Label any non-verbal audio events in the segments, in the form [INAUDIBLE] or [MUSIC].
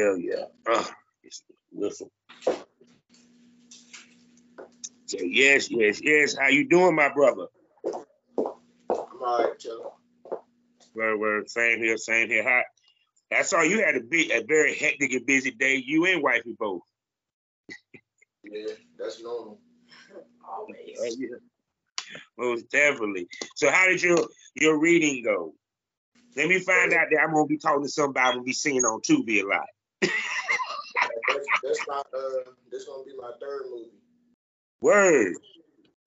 Hell yeah. Uh, whistle. So yes, yes, yes. How you doing, my brother? I'm all right, Joe. Word, word. Same here, same here. Hot. I saw you had a big, a very hectic and busy day. You and wifey both. Yeah, that's normal. Always. Oh, yeah. Most definitely. So how did your your reading go? Let me find out that I'm gonna be talking to somebody I'm gonna be seeing on Tubi a lot. That's, that's my uh this gonna be my third movie. Word.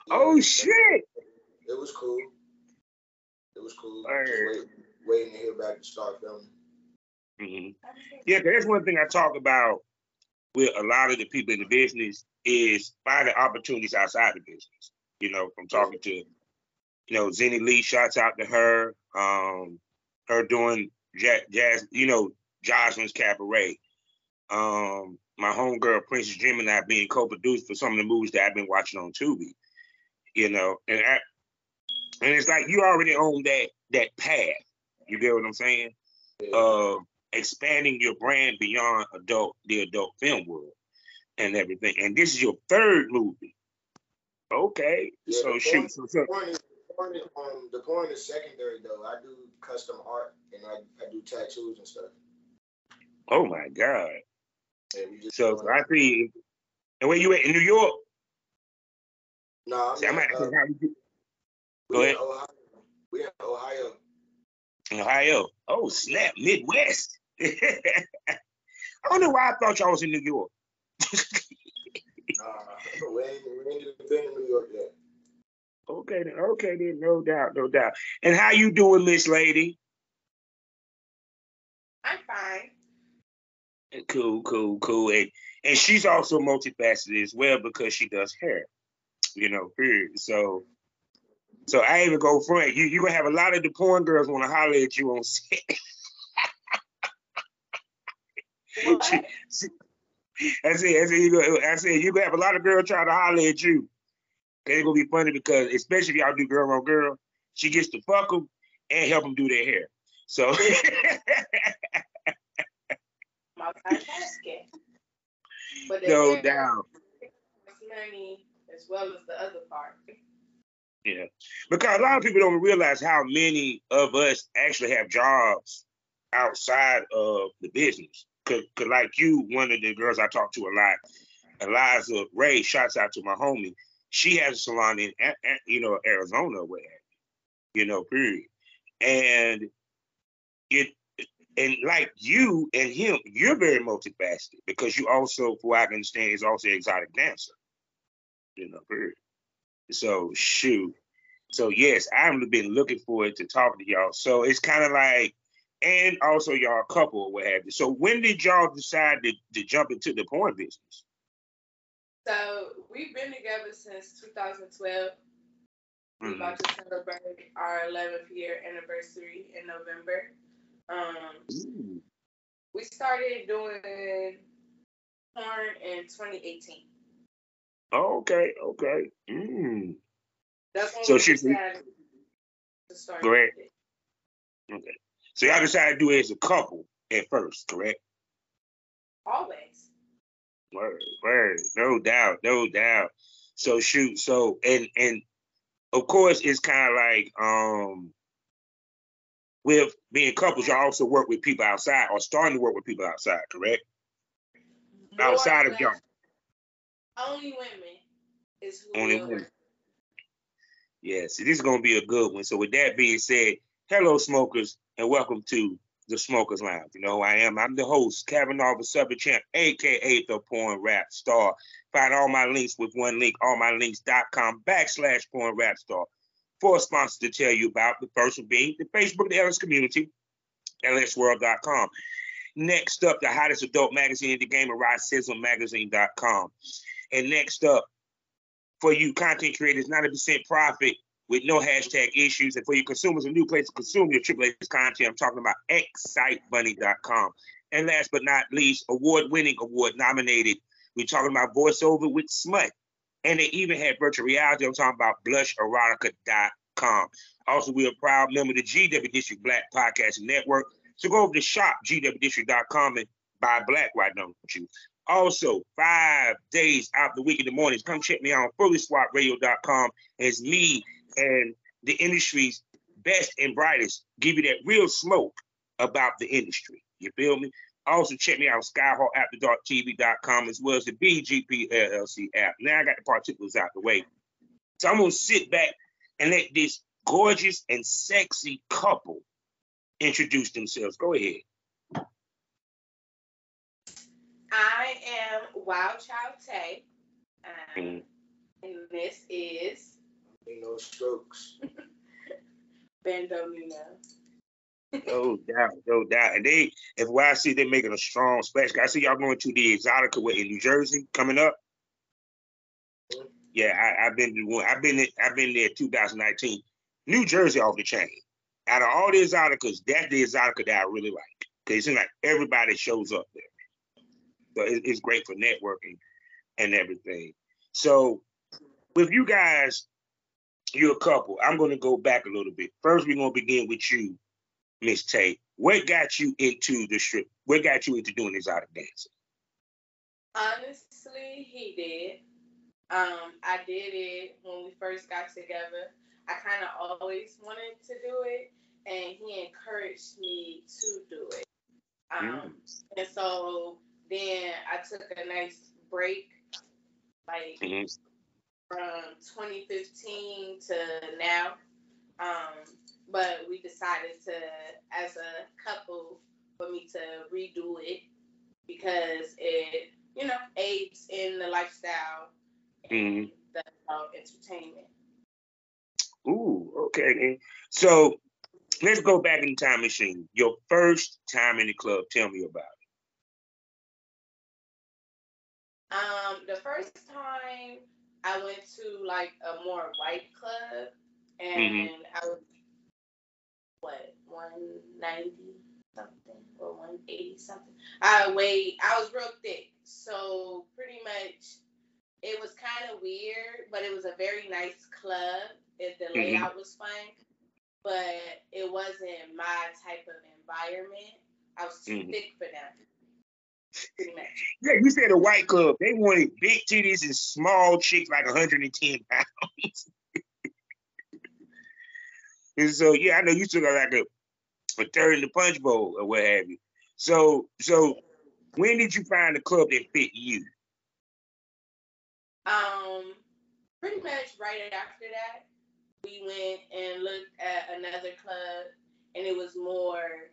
Yeah, Oh shit. It was cool. It was cool. Wait, waiting to hear back to start filming. hmm Yeah, 'cause that's one thing I talk about with a lot of the people in the business is finding opportunities outside the business. You know, from talking to, you know, Zenny Lee, shouts out to her. Um, her doing jazz, jazz you know, Jocelyn's Cabaret. Um, my homegirl Princess Jim and I being co-produced for some of the movies that I've been watching on Tubi. You know, and I, and it's like you already own that that path. You get what I'm saying? Yeah. of expanding your brand beyond adult the adult film world and everything. And this is your third movie. Okay. Yeah, so shoot. So, so, The point is, the point is, um, is secondary though. I do custom art and I, I do tattoos and stuff. Oh my God. And we just So, I see. And where you at in New York? no, I'm See, I in, might uh, to have you we Go ahead. Ohio. We in Ohio. in Ohio. Oh snap, Midwest. [LAUGHS] I don't know why I thought y'all was in New York. [LAUGHS] Nah, we ain't, we ain't been in New York yet. Okay, then, okay, then, no doubt, no doubt. And how you doing, Miss Lady? I'm fine. Cool, cool, cool. And and she's also multifaceted as well because she does hair. You know, period. So so I even go front. You you gonna have a lot of the porn girls wanna holler at you on set. [LAUGHS] What? I said, I said, you go, I said, you gonna have a lot of girls trying to holler at you. It's gonna be funny because, especially if y'all do girl on girl, she gets to fuck them and help them do their hair. So, [LAUGHS] [LAUGHS] Multitasking. But no doubt. money as well as the other part. Yeah, because a lot of people don't realize how many of us actually have jobs outside of the business. Cause, Cause, like you, one of the girls I talk to a lot, Eliza Ray, shouts out to my homie. She has a salon in, you know, Arizona, or what have you, you know, period. And it, and like you and him, you're very multifaceted because you also, for what I can understand, is also an exotic dancer, you know, period. So shoot. So yes, I've been looking forward to talking to y'all. So it's kind of like, and also y'all a couple or what have you. So when did y'all decide to, to jump into the porn business? So we've been together since 2012. We're Mhm. about to celebrate our 11th year anniversary in November. Um, we started doing porn in 2018. Oh, okay, okay. Mm. That's when So she- decided to start. Go ahead. Okay. So y'all decided to do it as a couple at first, correct? Always. Word, word, no doubt, no doubt. So shoot, so and and of course it's kind of like um with being couples, y'all also work with people outside or starting to work with people outside, correct? Outside of y'all. Only women is who Only will women. Yes, this is gonna be a good one. So with that being said, hello smokers and welcome to the Smokers Lounge. You know who I am. I'm the host, Kavanaugh the Super Champ, aka the Porn Rap Star. Find all my links with one link, allmylinks.com backslash porn rap star. Four sponsors to tell you about. The first one being the Facebook the LS community, lsswirl.com. Next up, the hottest adult magazine in the game, EroticismMagazine.com. And next up, for you content creators, 90% profit with no hashtag issues. And for you consumers, a new place to consume your Triple H content. I'm talking about xsitebunny.com. And last but not least, award-winning, award-nominated. We're talking about voiceover with smut. And they even had virtual reality. I'm talking about blusherotica.com. Also, we're a proud member of the GW District Black Podcasting Network. So go over to shop, gwdistrict.com, and buy Black, why don't you? Also, five days out the week in the mornings, come check me out on fullyswapradio.com. as me and the industry's best and brightest give you that real smoke about the industry. You feel me? Also, check me out on skyhawkafterdarktv.com as well as the BGP LLC app. Now I got the particulars out the way. So I'm going to sit back and let this gorgeous and sexy couple introduce themselves. Go ahead. I am Wild Child Tay. Um, mm. And this is. Nino Strokes. [LAUGHS] Bando Nina. No doubt, no doubt. And they, if what I see, they're making a strong splash. I see y'all going to the Exxxotica in New Jersey coming up. Yeah, I, have been. I've been I've been there 2019. New Jersey off the chain. Out of all the Exxxoticas, that's the Exxxotica that I really like. Cause it seems like everybody shows up there. So it, it's great for networking and everything. So with you guys, you're a couple. I'm gonna go back a little bit. First, we're gonna begin with you, Miss Tayy. What got you into the strip? What got you into doing this out of dancing? Honestly, he did. Um, I did it when we first got together. I kind of always wanted to do it, and he encouraged me to do it. Um, mm. And so then I took a nice break, like mm-hmm. from 2015 to now. Um, but we decided to, as a couple, for me to redo it because it, you know, aids in the lifestyle mm-hmm. the uh, entertainment. Ooh, okay. So let's go back in the time machine. Your first time in the club, tell me about it. Um, the first time I went to like a more white club and mm-hmm. I was what, one ninety something or one eighty something. I weighed I was real thick. So pretty much it was kind of weird, but it was a very nice club. It, the mm-hmm. layout was fun, but it wasn't my type of environment. I was too mm-hmm. thick for them. Yeah, you said a white club. They wanted big titties and small chicks like 110 pounds. And so yeah, I know you took like a, a third in the punch bowl or what have you. So so when did you find a club that fit you? Um, pretty much right after that, we went and looked at another club, and it was more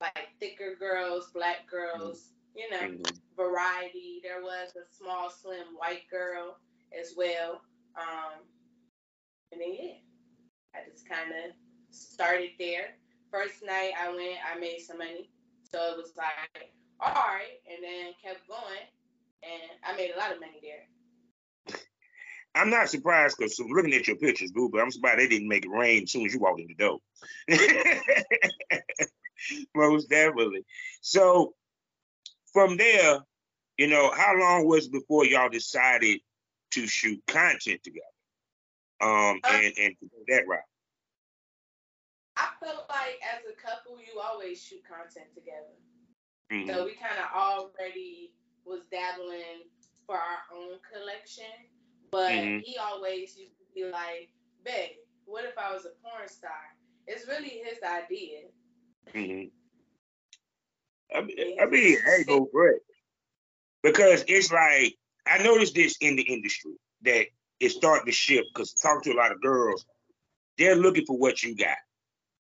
like thicker girls, black girls, you know, mm-hmm. variety. There was a small, slim white girl as well. Um, and then yeah, I just kind of started there. First night I went, I made some money, so it was like, all right, and then kept going, and I made a lot of money there. I'm not surprised because looking at your pictures, boo, but I'm surprised they didn't make it rain as soon as you walked in the door. [LAUGHS] Most definitely. So from there, you know, how long was before y'all decided to shoot content together? Um, uh, and and that route. I feel like as a couple, you always shoot content together. Mm-hmm. So we kind of already was dabbling for our own collection. But mm-hmm. he always used to be like, "Babe, what if I was a porn star?" It's really his idea. Mm-hmm. I mean, I mean, hey, go for it. Because it's like I noticed this in the industry that it's starting to shift. Because talking to a lot of girls, they're looking for what you got,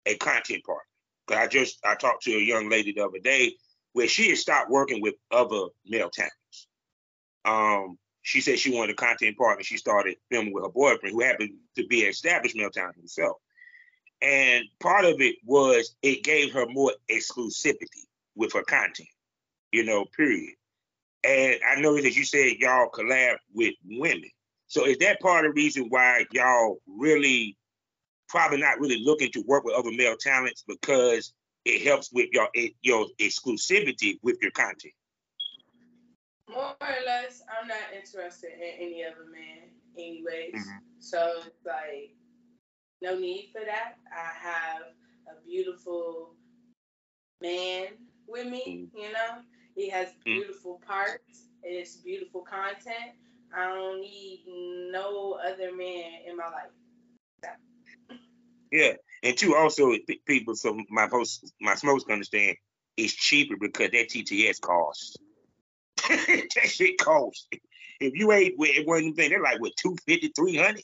a content partner. Because I just I talked to a young lady the other day where she had stopped working with other male talents. Um, she said she wanted a content partner. She started filming with her boyfriend, who happened to be an established male talent himself. And part of it was it gave her more exclusivity with her content, you know, period. And I know that you said y'all collab with women. So is that part of the reason why y'all really probably not really looking to work with other male talents because it helps with your your exclusivity with your content? more or less, I'm not interested in any other man, anyways. Mm-hmm. So it's like, no need for that. I have a beautiful man with me, mm-hmm. you know, He has beautiful parts. It's beautiful content. I don't need no other man in my life. Yeah, and two also people. So my post, my smokes can understand it's cheaper because that TTS costs. [LAUGHS] that shit costs. If you ain't with one of them things, they're like what 250, 300.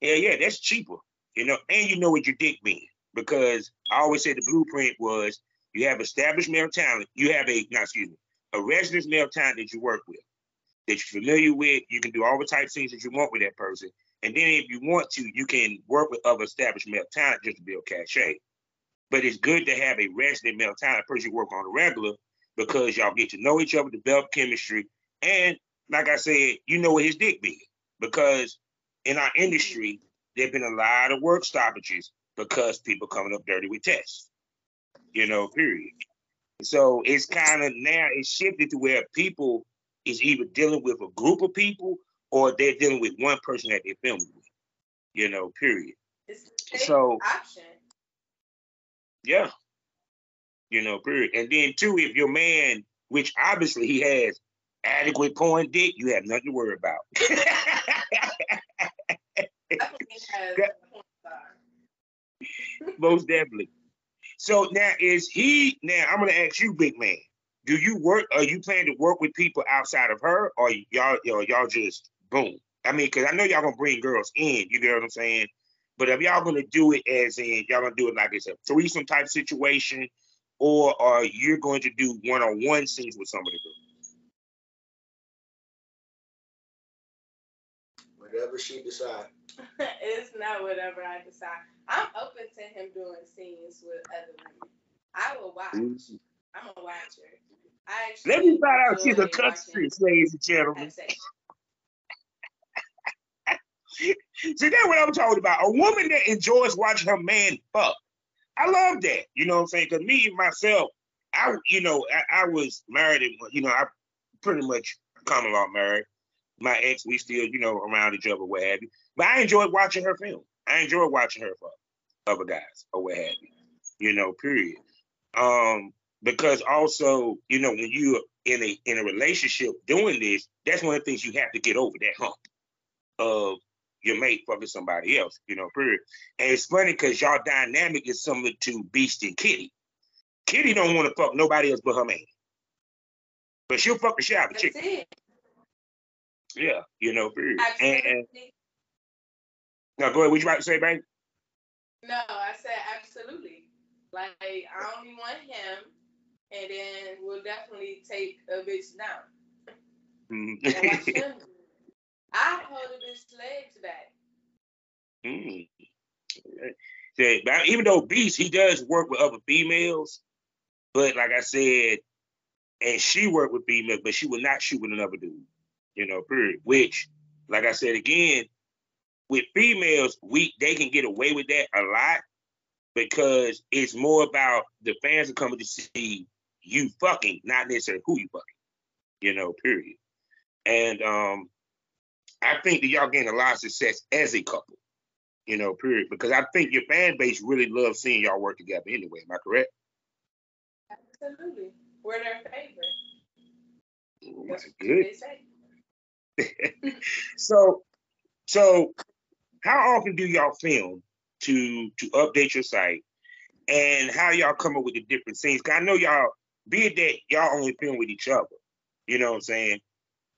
Yeah, yeah, that's cheaper. You know, and you know what your dick means because I always said the blueprint was you have established male talent. You have a, not excuse me, a resident male talent that you work with, that you're familiar with. You can do all the type of things that you want with that person. And then if you want to, you can work with other established male talent just to build cachet. But it's good to have a resident male talent person you work on a regular because y'all get to know each other, develop chemistry, and like I said, you know what his dick be. Because in our industry, there have been a lot of work stoppages because people coming up dirty with tests. You know, period. So it's kind of now it's shifted to where people is either dealing with a group of people or they're dealing with one person that they're filming with. You know, period. It's So- option. Yeah. You know, period. And then two, if your man, which obviously he has adequate porn dick, you have nothing to worry about. Definitely has Yeah. a porn star. Most definitely. So now is he now I'm gonna ask you, big man. Do you work are you planning to work with people outside of her or y'all y'all, y'all just boom? I mean, cause I know y'all gonna bring girls in, you get what I'm saying? But if y'all gonna do it as in y'all gonna do it like it's a threesome type situation, or are you going to do one-on-one scenes with some of the girls? Whatever she decide. [LAUGHS] it's not whatever I decide. I'm open to him doing scenes with other women. I will watch. Mm-hmm. I'm a watcher. I Let me find out she's a country, ladies and gentlemen. [LAUGHS] See, that's what I'm talking about. A woman that enjoys watching her man fuck. I love that. You know what I'm saying? Because me and myself, I, you know, I, I was married, and you know, I pretty much common law married. My ex, we still, you know, around each other, what have you. But I enjoyed watching her film. I enjoyed watching her fuck other guys or what have you. You know, period. Um, because also, you know, when you're in a in a relationship doing this, that's one of the things you have to get over that hump of your mate fucking somebody else, you know, period. And it's funny because y'all dynamic is similar to Beast and Kitty. Kitty don't want to fuck nobody else but her man. But she'll fuck the shit out of the That's chick. it. Yeah, you know, period. And, and now go ahead, what you about to say, babe? No, I said absolutely. Like I only want him, and then we'll definitely take a bitch down him. [LAUGHS] I hold a bitch legs back. Mm. Yeah, but even though Beast, he does work with other females, but like I said, and she worked with females, but she would not shoot with another dude, you know, period. Which, like I said again, with females, we they can get away with that a lot because it's more about the fans are coming to see you fucking, not necessarily who you fucking, you know, period. And um, I think that y'all gain a lot of success as a couple you know, period. Because I think your fan base really loves seeing y'all work together anyway. Am I correct? Absolutely. We're their favorite. Oh, That's good. [LAUGHS] So, so how often do y'all film to to update your site, and how y'all come up with the different scenes? Cause I know y'all, be it that y'all only film with each other. You know what I'm saying?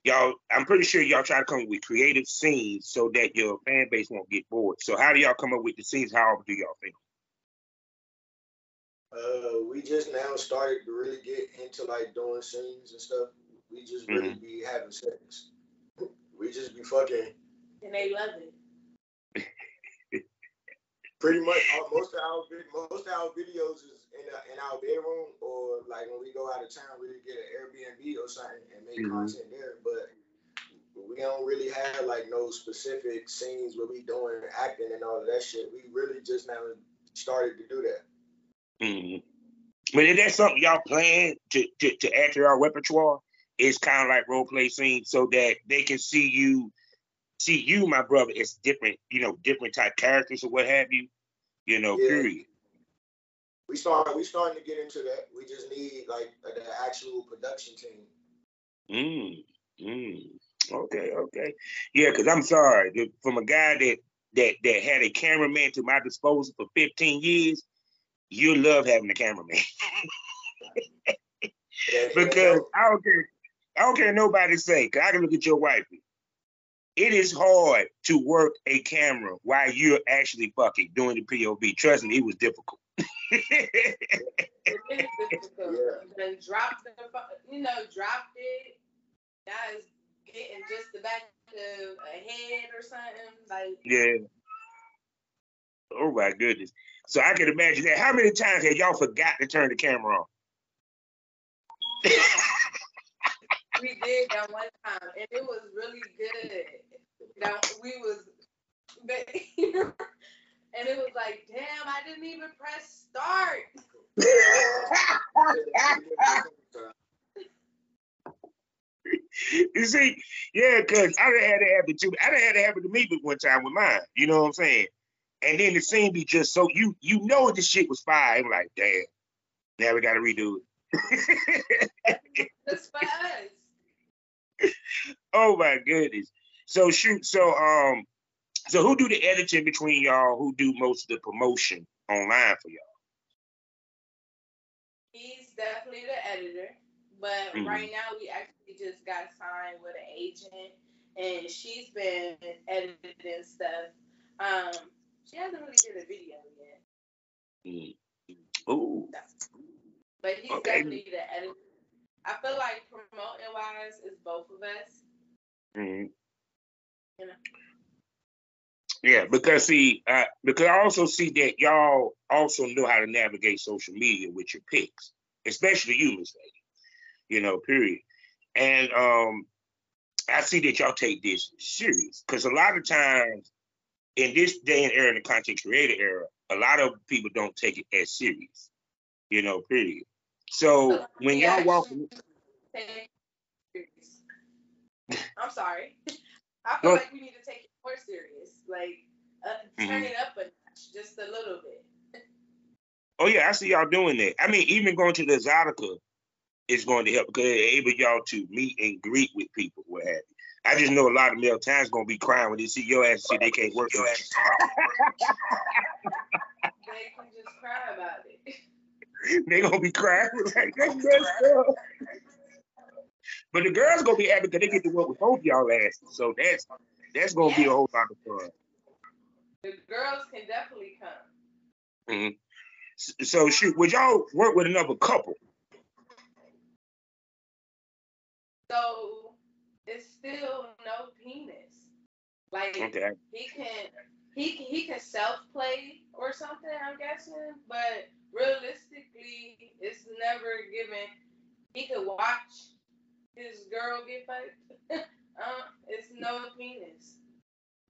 Y'all, I'm pretty sure y'all try to come up with creative scenes so that your fan base won't get bored. So how do y'all come up with the scenes? How often do y'all film? Uh, we just now started to really get into like doing scenes and stuff. We just really be having sex. [LAUGHS] We just be fucking And they love it. pretty much all, most of our most of our videos is in, a, in our bedroom or like when we go out of town, we get an Airbnb or something and make Mhm. content there. But we don't really have like no specific scenes where we doing acting and all of that shit. We really just now started to do that. Mhm. But is that something y'all plan to, to, to add to our repertoire? It's kind of like role play scenes so that they can see you, see you, my brother, as different, you know, different type characters or what have you, you know, Yeah. period. We start we starting to get into that. We just need like the actual production team. Mm, mm. Okay, okay. Yeah, because I'm sorry. From a guy that that that had a cameraman to my disposal for 15 years, you love having a cameraman. [LAUGHS] because I don't care, I don't care nobody say, cause I can look at your wife. It is hard to work a camera while you're actually fucking doing the POV. Trust me, it was difficult. Difficult. Yeah. You dropped the, you know, dropped it. Now it's getting just the back of a head or something. Like yeah. Oh my goodness. So I can imagine that. How many times have y'all forgot to turn the camera on? we did that one time, and it was really good. That we was, [LAUGHS] and it was like, damn, I didn't even press start. you see, yeah, because I done had to happen to me. I done had to happen to me but one time with mine. You know what I'm saying? And then the scene be just so you you know this shit was fire. I'm like, damn, now we gotta redo it. That's for us. [LAUGHS] oh my goodness. So shoot, so um, so who do the editing between y'all? Who do most of the promotion online for y'all? He's definitely the editor, but mm-hmm. right now we actually just got signed with an agent, and she's been editing stuff. Um, she hasn't really did a video yet. Mm. Ooh. But he's okay. definitely the editor. I feel like promoting wise is both of us. Mm-hmm. You know? Yeah, because see, uh, because I also see that y'all also know how to navigate social media with your picks, especially you, Miss Lady. You know, period. And um, I see that y'all take this serious because a lot of times in this day and era, in the content creator era, a lot of people don't take it as serious, you know, period. So when y'all walk, I'm sorry, I feel like we need to take it more serious, like uh, turn mm-hmm. it up a notch, just a little bit. Oh yeah, I see y'all doing that. I mean, even going to the Exxxotica is going to help because it able y'all to meet and greet with people, what have you. I just know a lot of male times gonna be crying when they see your ass and see they can't work your ass. they can just cry about it. [LAUGHS] they gonna be crying [LAUGHS] like that's messed up. But the girls gonna be happy because they get to work with both y'all asses. So that's that's gonna yes. be a whole lot of fun. The girls can definitely come. Mm-hmm. So shoot, would y'all work with another couple? So it's still no penis. Like okay. he can he can he can self play or something, I'm guessing, but realistically it's never given he could watch his girl get fucked. [LAUGHS] uh, it's no penis.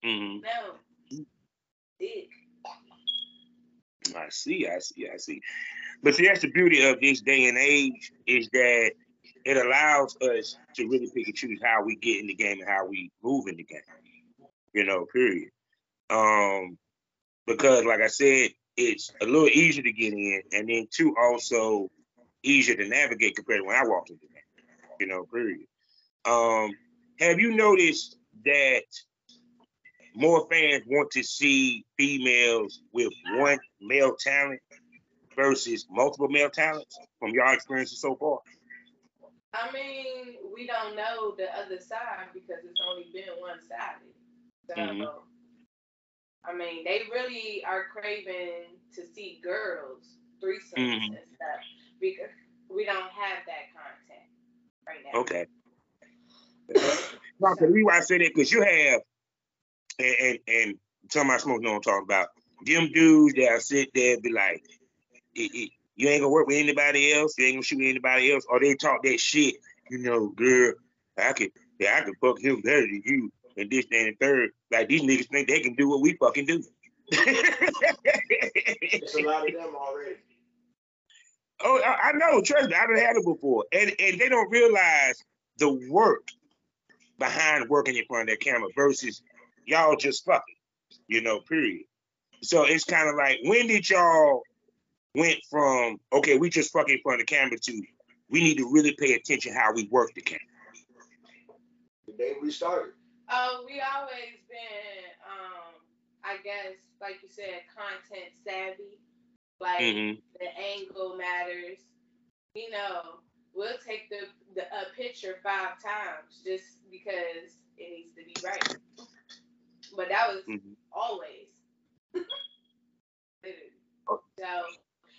Mm-hmm. No. Dick. I see, I see, I see. But see, that's the beauty of this day and age is that it allows us to really pick and choose how we get in the game and how we move in the game. You know, period. Um, because like I said, it's a little easier to get in, and then two also easier to navigate compared to when I walked into the game. You know, period. Um, have you noticed that more fans want to see females with one male talent versus multiple male talents from your experiences so far? I mean, we don't know the other side because it's only been one sided. So, mm-hmm. I mean, they really are craving to see girls, threesomes mm-hmm. and stuff because we don't have that content right now. Okay. Now, the reason I say that because you have, and, and, and some of my smoke know I'm talking about, them dudes that sit there be like, it, it, you ain't gonna work with anybody else. You ain't gonna shoot with anybody else. Or they talk that shit. You know, girl, I could, yeah, I could fuck him better than you. And this, and third. Like these niggas think they can do what we fucking do. It's a lot of them already. Oh, I, I know. Trust me, I've had it before, and and they don't realize the work behind working in front of that camera versus y'all just fucking, you know. Period. So it's kind of like when did y'all went from okay, we just fucking in front of the camera to we need to really pay attention how we work the camera. The day we started. Uh, we always been, um, I guess, like you said, content savvy. Like Mm-hmm. the angle matters. You know, we'll take the the a picture five times just because it needs to be right. But that was Mhm. always. [LAUGHS] So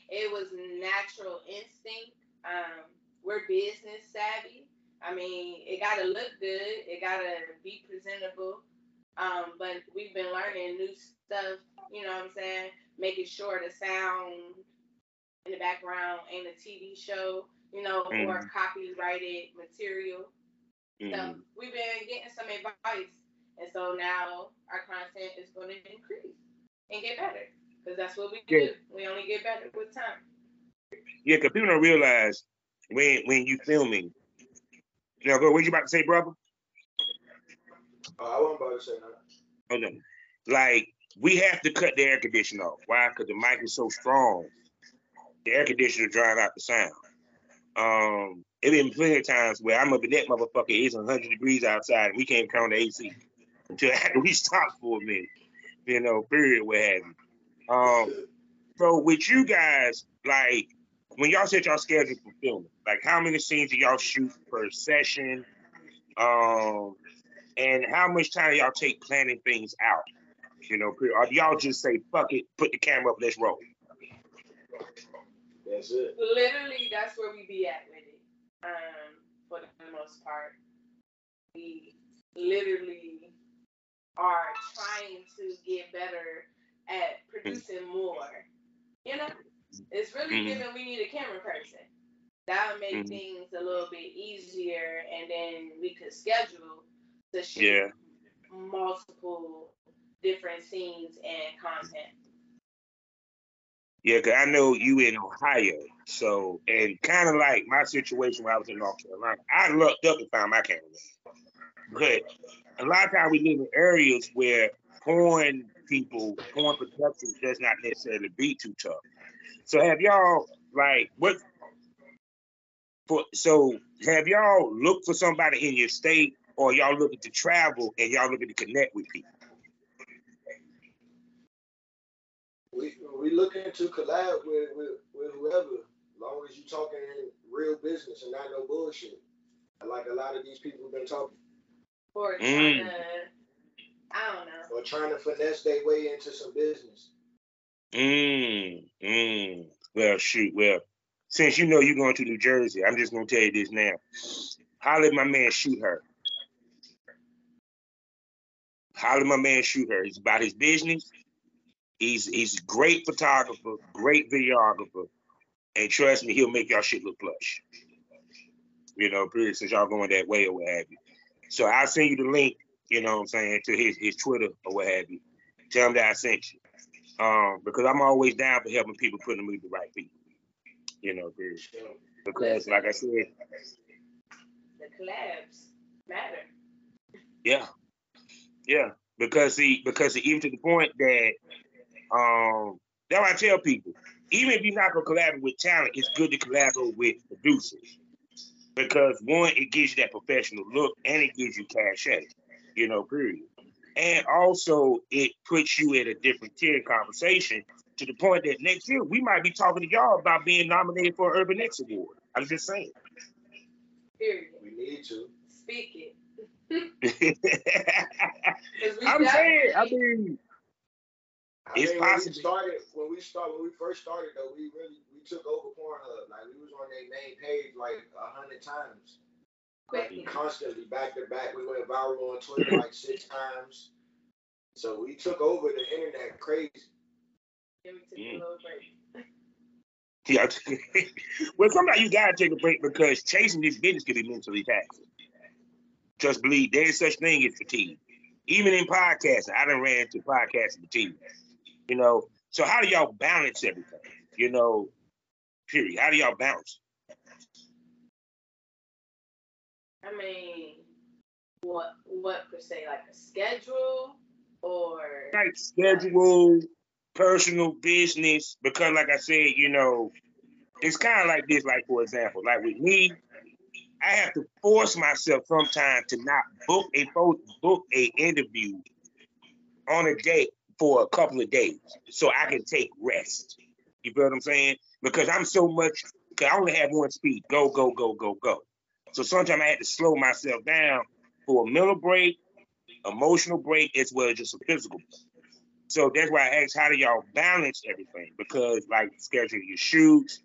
it was natural instinct. Um, we're business savvy. I mean, it gotta look good. It gotta be presentable. Um, but we've been learning new stuff. You know what I'm saying? Making sure the sound in the background ain't a TV show. You know, or Mhm. copyrighted material. So Mhm. we've been getting some advice, and so now our content is going to increase and get better because that's what we Yeah. do. We only get better with time. Yeah, because people don't realize when when you filming. You know, go. What you about to say, brother? Uh, I wasn't about to say nothing. Oh no. Like we have to cut the air conditioner off. Why? Because the mic is so strong. The air conditioner drown out the sound. Um, it been plenty of times where I'm up in that motherfucker. It's 100 degrees outside, and we can't count the AC until after we [LAUGHS] stop for a minute. You know, period. What you? Um, so with you guys, like when y'all set y'all schedule for filming, like how many scenes do y'all shoot per session? Um, and how much time y'all take planning things out? You know, or y'all just say fuck it, put the camera up, let's roll? That's it. Literally, that's where we be at with it. Um, for the most part, we literally are trying to get better at producing more. You know, it's really Mhm. given we need a camera person. That would make Mhm. things a little bit easier, and then we could schedule to shoot Yeah. multiple different scenes and content. Yeah, cause I know you in Ohio, so and kind of like my situation when I was in North Carolina, I lucked up and found my camera. But a lot of times we live in areas where porn people, porn production does not necessarily be too tough. So have y'all like what? For, so have y'all looked for somebody in your state, or y'all looking to travel and y'all looking to connect with people? We we looking to collab with, with, with whoever, as long as you talking in real business and not no bullshit. Like a lot of these people have been talking, Or Mm. trying to, I don't know. or trying to finesse their way into some business. Mm, mm. Well, shoot. Well, since you know you're going to New Jersey, I'm just gonna tell you this now. Holler at my man shoot her. Holler at my man shoot her. He's about his business. He's he's a great photographer, great videographer, and trust me, he'll make y'all shit look plush. You know, period, since y'all going that way or what have you. So I'll send you the link, you know what I'm saying, to his his Twitter or what have you. Tell him that I sent you. Um, because I'm always down for helping people put them with the right people. You know, period. Because like I said, The collabs matter. yeah. Yeah. Because see, because see, even to the point that um that's why I tell people, even if you're not gonna collaborate with talent, it's good to collaborate with producers. Because one, it gives you that professional look and it gives you cachet, you know, period. And also it puts you in a different tier of conversation to the point that next year we might be talking to y'all about being nominated for an Urban X Award. I'm just saying. Period. we need to. Speak it. [LAUGHS] [LAUGHS] I'm saying, I definitely- mean, I It's mean, when possible. we started, when we started, when we first started though, we really we took over Pornhub. Like we was on their main page like a hundred times, like constantly back to back. We went viral on Twitter [LAUGHS] like six times. So we took over the internet crazy. Let me take Mm. a. Yeah. [LAUGHS] [LAUGHS] well, sometimes you gotta take a break because chasing this business can be mentally taxing. Just believe there is such thing as fatigue. Even in podcasting, I done ran into podcasting fatigue. You know, so how do y'all balance everything? You know, period. How do y'all balance? I mean, what what per se, like a schedule or Like schedule, personal business, because like I said, you know, it's kind of like this. Like for example, like with me, I have to force myself sometimes to not book a book a interview on a date for a couple of days so I can take rest. You feel what I'm saying? Because I'm so much. I only have one speed: go, go, go, go, go. So sometimes I had to slow myself down for a mental break, emotional break, as well as just a physical. So that's why I asked, how do y'all balance everything? Because like scheduling your shoots,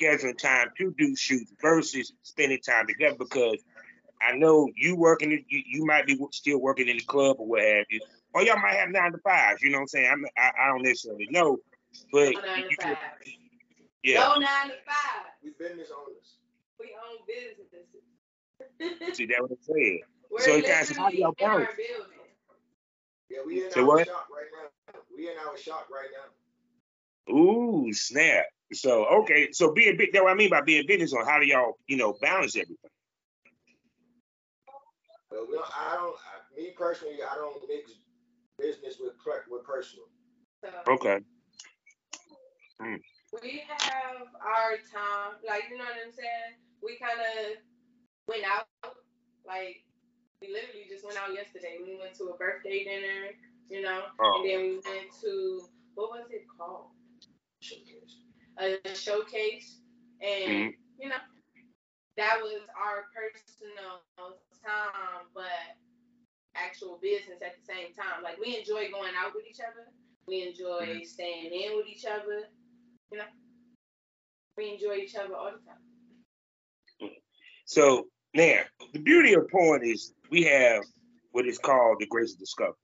scheduling time to do shoots versus spending time together. Because I know you working, you, you might be still working in the club or what have you, or y'all might have nine to fives. You know what I'm saying? I'm, I, I don't necessarily know, but No nine to five. yeah. No nine to five. We business owners. We own businesses. [LAUGHS] See that what I'm saying? We're So it kinda- how do y'all balance? Yeah, we in Say our what? shop right now. We in our shop right now. Ooh, snap. So okay, so being big, that's what I mean by being business on how do y'all, you know, balance everything? Well, we don't, I don't, I, me personally, I don't mix business with per- with personal. So Okay. Mm. we have our time, like you know what I'm saying. We kind of went out, like we literally just went out yesterday. We went to a birthday dinner, you know, Oh. and then we went to what was it called? Showcase. A showcase, and mm-hmm. you know, that was our personal time, but actual business at the same time. Like we enjoy going out with each other. We enjoy mm-hmm. staying in with each other. You know, we enjoy each other all the time. So now the beauty of porn is we have what is called the grace of discovery.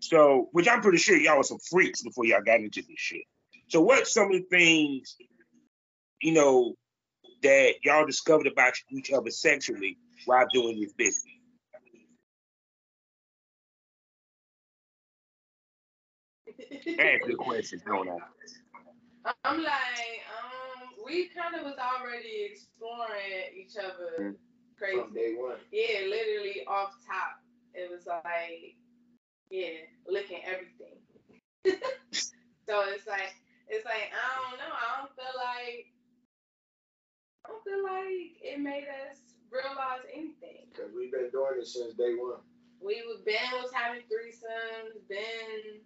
So, which I'm pretty sure y'all were some freaks before y'all got into this shit. So, what's some of the things, you know, that y'all discovered about each other sexually while doing this business? Ask good questions, don't I? I'm like, um, we kind of was already exploring each other crazy. From day one. Yeah, literally off top. It was like, yeah, looking everything. [LAUGHS] so it's like, it's like I don't know. I don't feel like, I don't feel like it made us realize anything. Because we've been doing it since day one. We was been was having threesomes. been,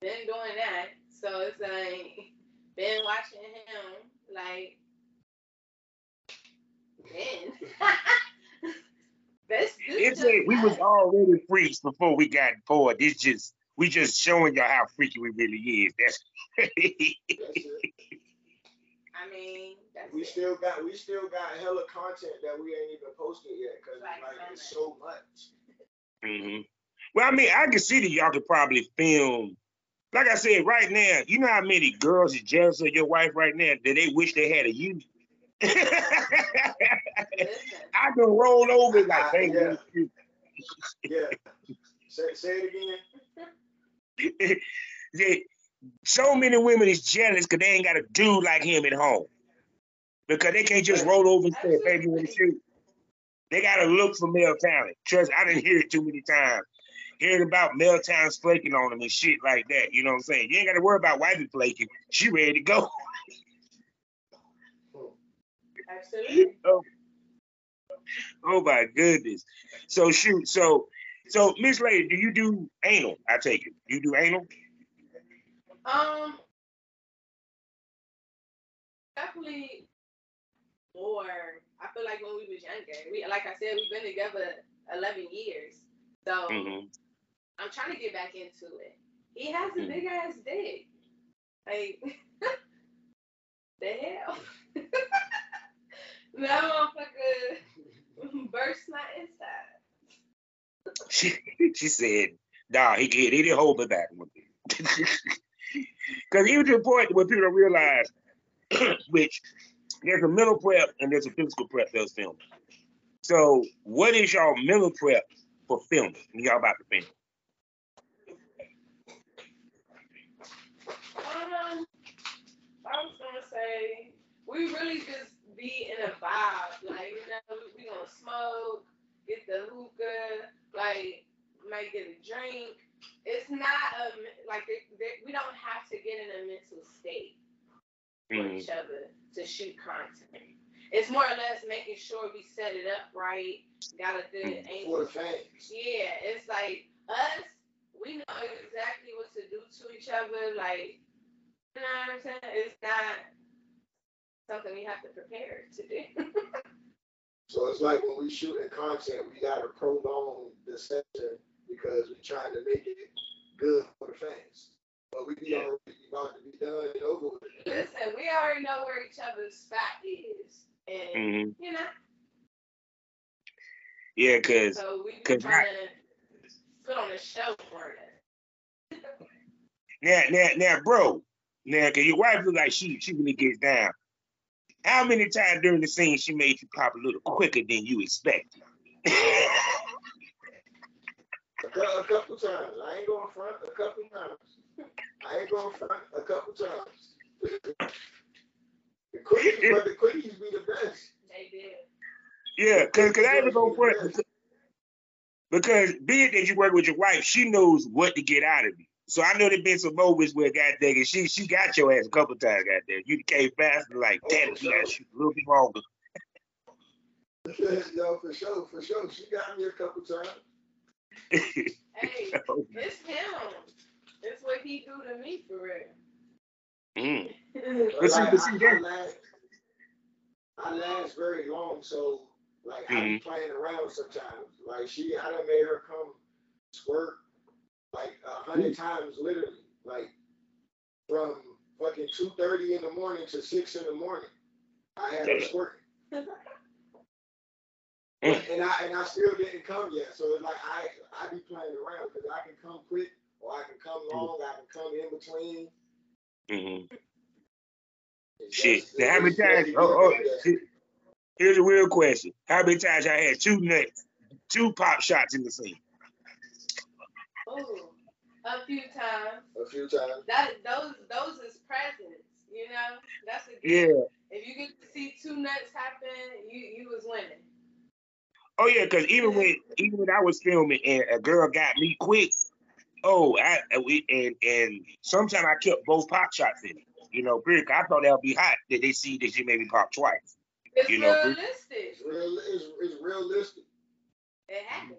Been doing that. So it's like been watching him like been. [LAUGHS] That's this It's a, we was already freaks before we got bored. This just we just showing y'all how freaky we really is. That's That's. [LAUGHS] I mean, that's We it. still got we still got hella content that we ain't even posted yet because Like like, it's so so much. hmm Well, I mean, I can see that y'all could probably film. Like I said, right now, you know how many girls is jealous of your wife right now that they wish they had a you. [LAUGHS] I can roll over like, ah, I- baby, yeah. [LAUGHS] Yeah. say, say it again. [LAUGHS] so many women is jealous because they ain't got a dude like him at home. Because they can't just roll over and say, baby, want to shoot. They got to look for male talent. Trust, I didn't hear it too many times. Hearing about male talent flaking on them and shit like that. You know what I'm saying? You ain't got to worry about wifey flaking. She ready to go. absolutely. Oh my goodness. So shoot. So, so Miss Lady, do you do anal? I take it. You do anal? Um, definitely more. I feel like when we was younger, we like I said, we've been together eleven years, so Mm-hmm. I'm trying to get back into it. He has a Mhm. big ass dick. Like [LAUGHS] the hell. [LAUGHS] that motherfucker [LAUGHS] burst my inside. She she said, nah, he can he didn't hold me back. Because even to the point where people don't realize, [CLEARS THROAT] which there's a mental prep and there's a physical prep that's filming. So what is y'all mental prep for filming y'all about to film? Um, I was gonna say we really just be in a vibe. Like you know, we gonna smoke, get the hookah, like might get a drink. It's not a like they, they, we don't have to get in a mental state. for Mhm. each other to shoot content. It's more or less making sure we set it up right, got a good. For angle. the fans. Yeah, it's like us, we know exactly what to do to each other. Like, you know what I'm saying? It's not something we have to prepare to do. So it's like when we shooting content, we gotta prolong the session because we're trying to make it good for the fans. But we be Yeah. already about to be done and over with. Listen, we already know where each other's spot is. And, hmm you know, Yeah, cause so we be 'cause trying to put on a show for it. now, now, now, bro, now, cause your wife look like she she really gets down. How many times during the scene she made you pop a little quicker than you expected? A, a couple times. I ain't going front a couple times. I ain't going front a couple times. the quickies, but the quickies be the best. They did. yeah, cause, cause I ever go for it because, because being that you work with your wife, she knows what to get out of you. So I know there been some moments where goddamn she she got your ass a couple times, goddamn. You came faster, like damn it, you gotta shoot a little bit longer. Yo, for sure, for sure. She got me a couple times. [LAUGHS] Hey, it's him. It's what he do to me for real. Mm. But [LAUGHS] But see, like, but see, I, I last, I last very long, so like I be playing around sometimes. Like she, I done made her come squirt like a hundred times, literally. Like from fucking two thirty in the morning to six in the morning, I had her Damn. squirting, [LAUGHS] Mm. and I and I still didn't come yet. So it's like I I be playing around because I can come quick or I can come long, I can come in between. hmm Shit. how many times? Oh, oh, here's a real question. How many times I had two nuts, two pop shots in the scene? Ooh, a few times. a few times. That those those is presents. You know, that's a gift. Yeah. If you get to see two nuts happen, you you was winning. Oh yeah, because even when even when I was filming and a girl got me quick, oh I and we and and sometimes I kept both pop shots in. You know, period. I thought that would be hot that they see that she made me pop twice. It's You know, realistic. It's real. It's, it's realistic. It happens.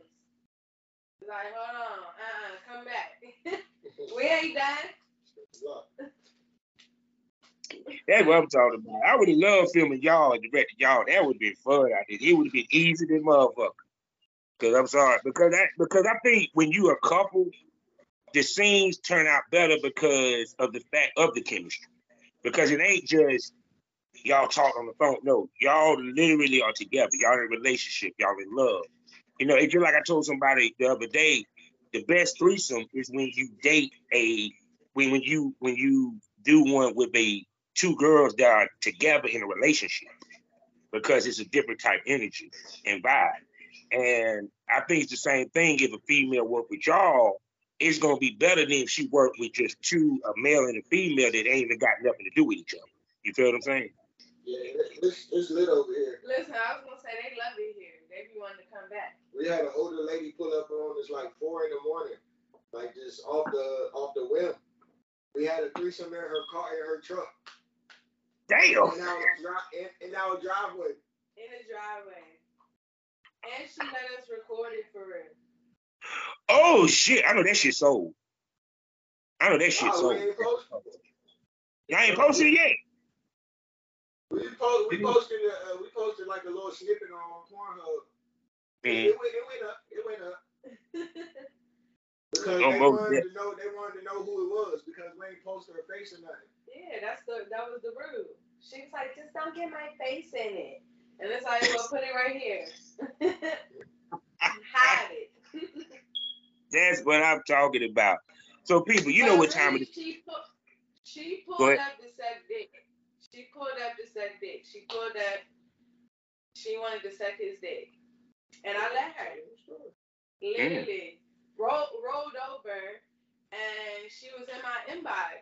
Like, hold on, uh, uh come back. [LAUGHS] we ain't done. That's what I'm talking about. I would have loved filming y'all and directing y'all. That would have been fun. I think it would have been easy than motherfucker. Cause I'm sorry. Because I because I think when you a couple, the scenes turn out better because of the fact of the chemistry. Because it ain't just y'all talk on the phone. No, y'all literally are together. Y'all in a relationship. Y'all in love. You know, it's just like I told somebody the other day. The best threesome is when you date a when when you when you do one with a two girls that are together in a relationship because it's a different type energy and vibe. And I think it's the same thing if a female work with y'all, it's gonna be better than if she worked with just two, a male and a female that ain't even got nothing to do with each other. You feel what I'm saying? yeah, it- it's, it's lit over here. Listen, I was gonna say they love it here. They be wanting to come back. We had an older lady pull up on us like four in the morning, like just off the off the whim. We had a threesome in her car in her truck, Damn. in our dri- in, in our driveway. In the driveway. And she let us record it for real. Oh shit. I know that shit sold. I know that shit Oh, sold. we ain't posted. I ain't posted it yet. We post, we posted uh, we posted like a little snippet on Pornhub. It, went, it went up. It went up [LAUGHS] because they wanted to know they wanted to know who it was because we ain't posted her face or nothing. yeah, that's the that was the rule. She was like, just don't get my face in it. And it's like, well, put it right here. [LAUGHS] Hide it. [LAUGHS] That's what I'm talking about. So people, you know But what time it is. She, pu- she pulled up to suck dick. She pulled up to suck dick. She pulled up. She wanted to suck his dick, and I let her. Literally rolled rolled over, and she was in my inbox,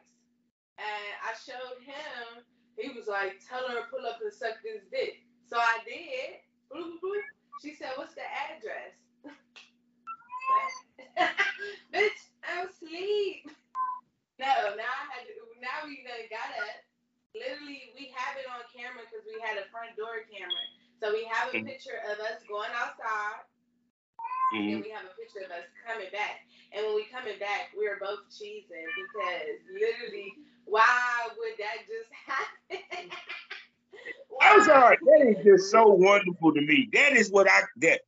and I showed him. He was like, "Tell her to pull up and suck this dick." So I did. Bloop, bloop. She said, "What's the address?" [LAUGHS] Bitch, I'm asleep. No, now I had to, now we done got up. Literally literally we have it on camera because we had a front door camera. So we have a mm-hmm. picture of us going outside, mm-hmm. and we have a picture of us coming back. And when we coming back, we are both cheesing because literally, why would that just [LAUGHS] happen? I'm sorry, that is just so wonderful to me. That is what I that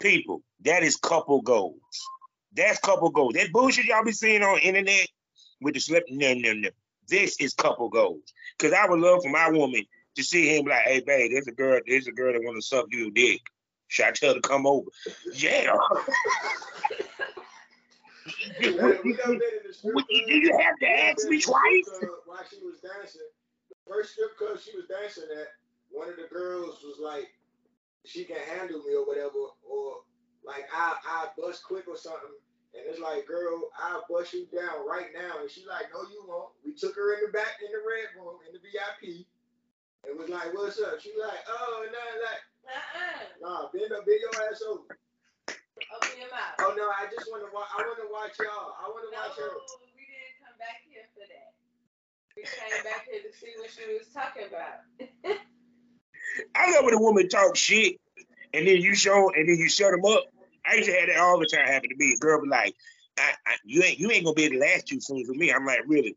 people. That is couple goals. That's couple goals. That bullshit y'all be seeing on internet with the slip. No, no, no. This is couple goals. Cause I would love for my woman to see him like, hey babe, there's a girl, there's a girl that want to suck you dick. Should I tell her to come over? Yeah. [LAUGHS] Do you have to ask me twice? While she was dancing, the first strip club she was dancing at, one of the girls was like, she can handle me or whatever, or like I I bust quick or something. And it's like, girl, I'll bust you down right now. And she's like, no, you won't. We took her in the back in the red room in the VIP. And was like, what's up? She like, oh, no, like, uh-uh. Nah, bend up, bend your ass over. Open your mouth. Oh no, I just want to watch. I want to watch y'all. I want to no, watch her. we didn't come back here for that. We came back here to see what she was talking about. [LAUGHS] I love when a woman talks shit and then you show and then you shut them up. I used to have that all the time happen to me. A girl be like, I, I, you ain't you ain't gonna be able to last too soon for me. I'm like, really?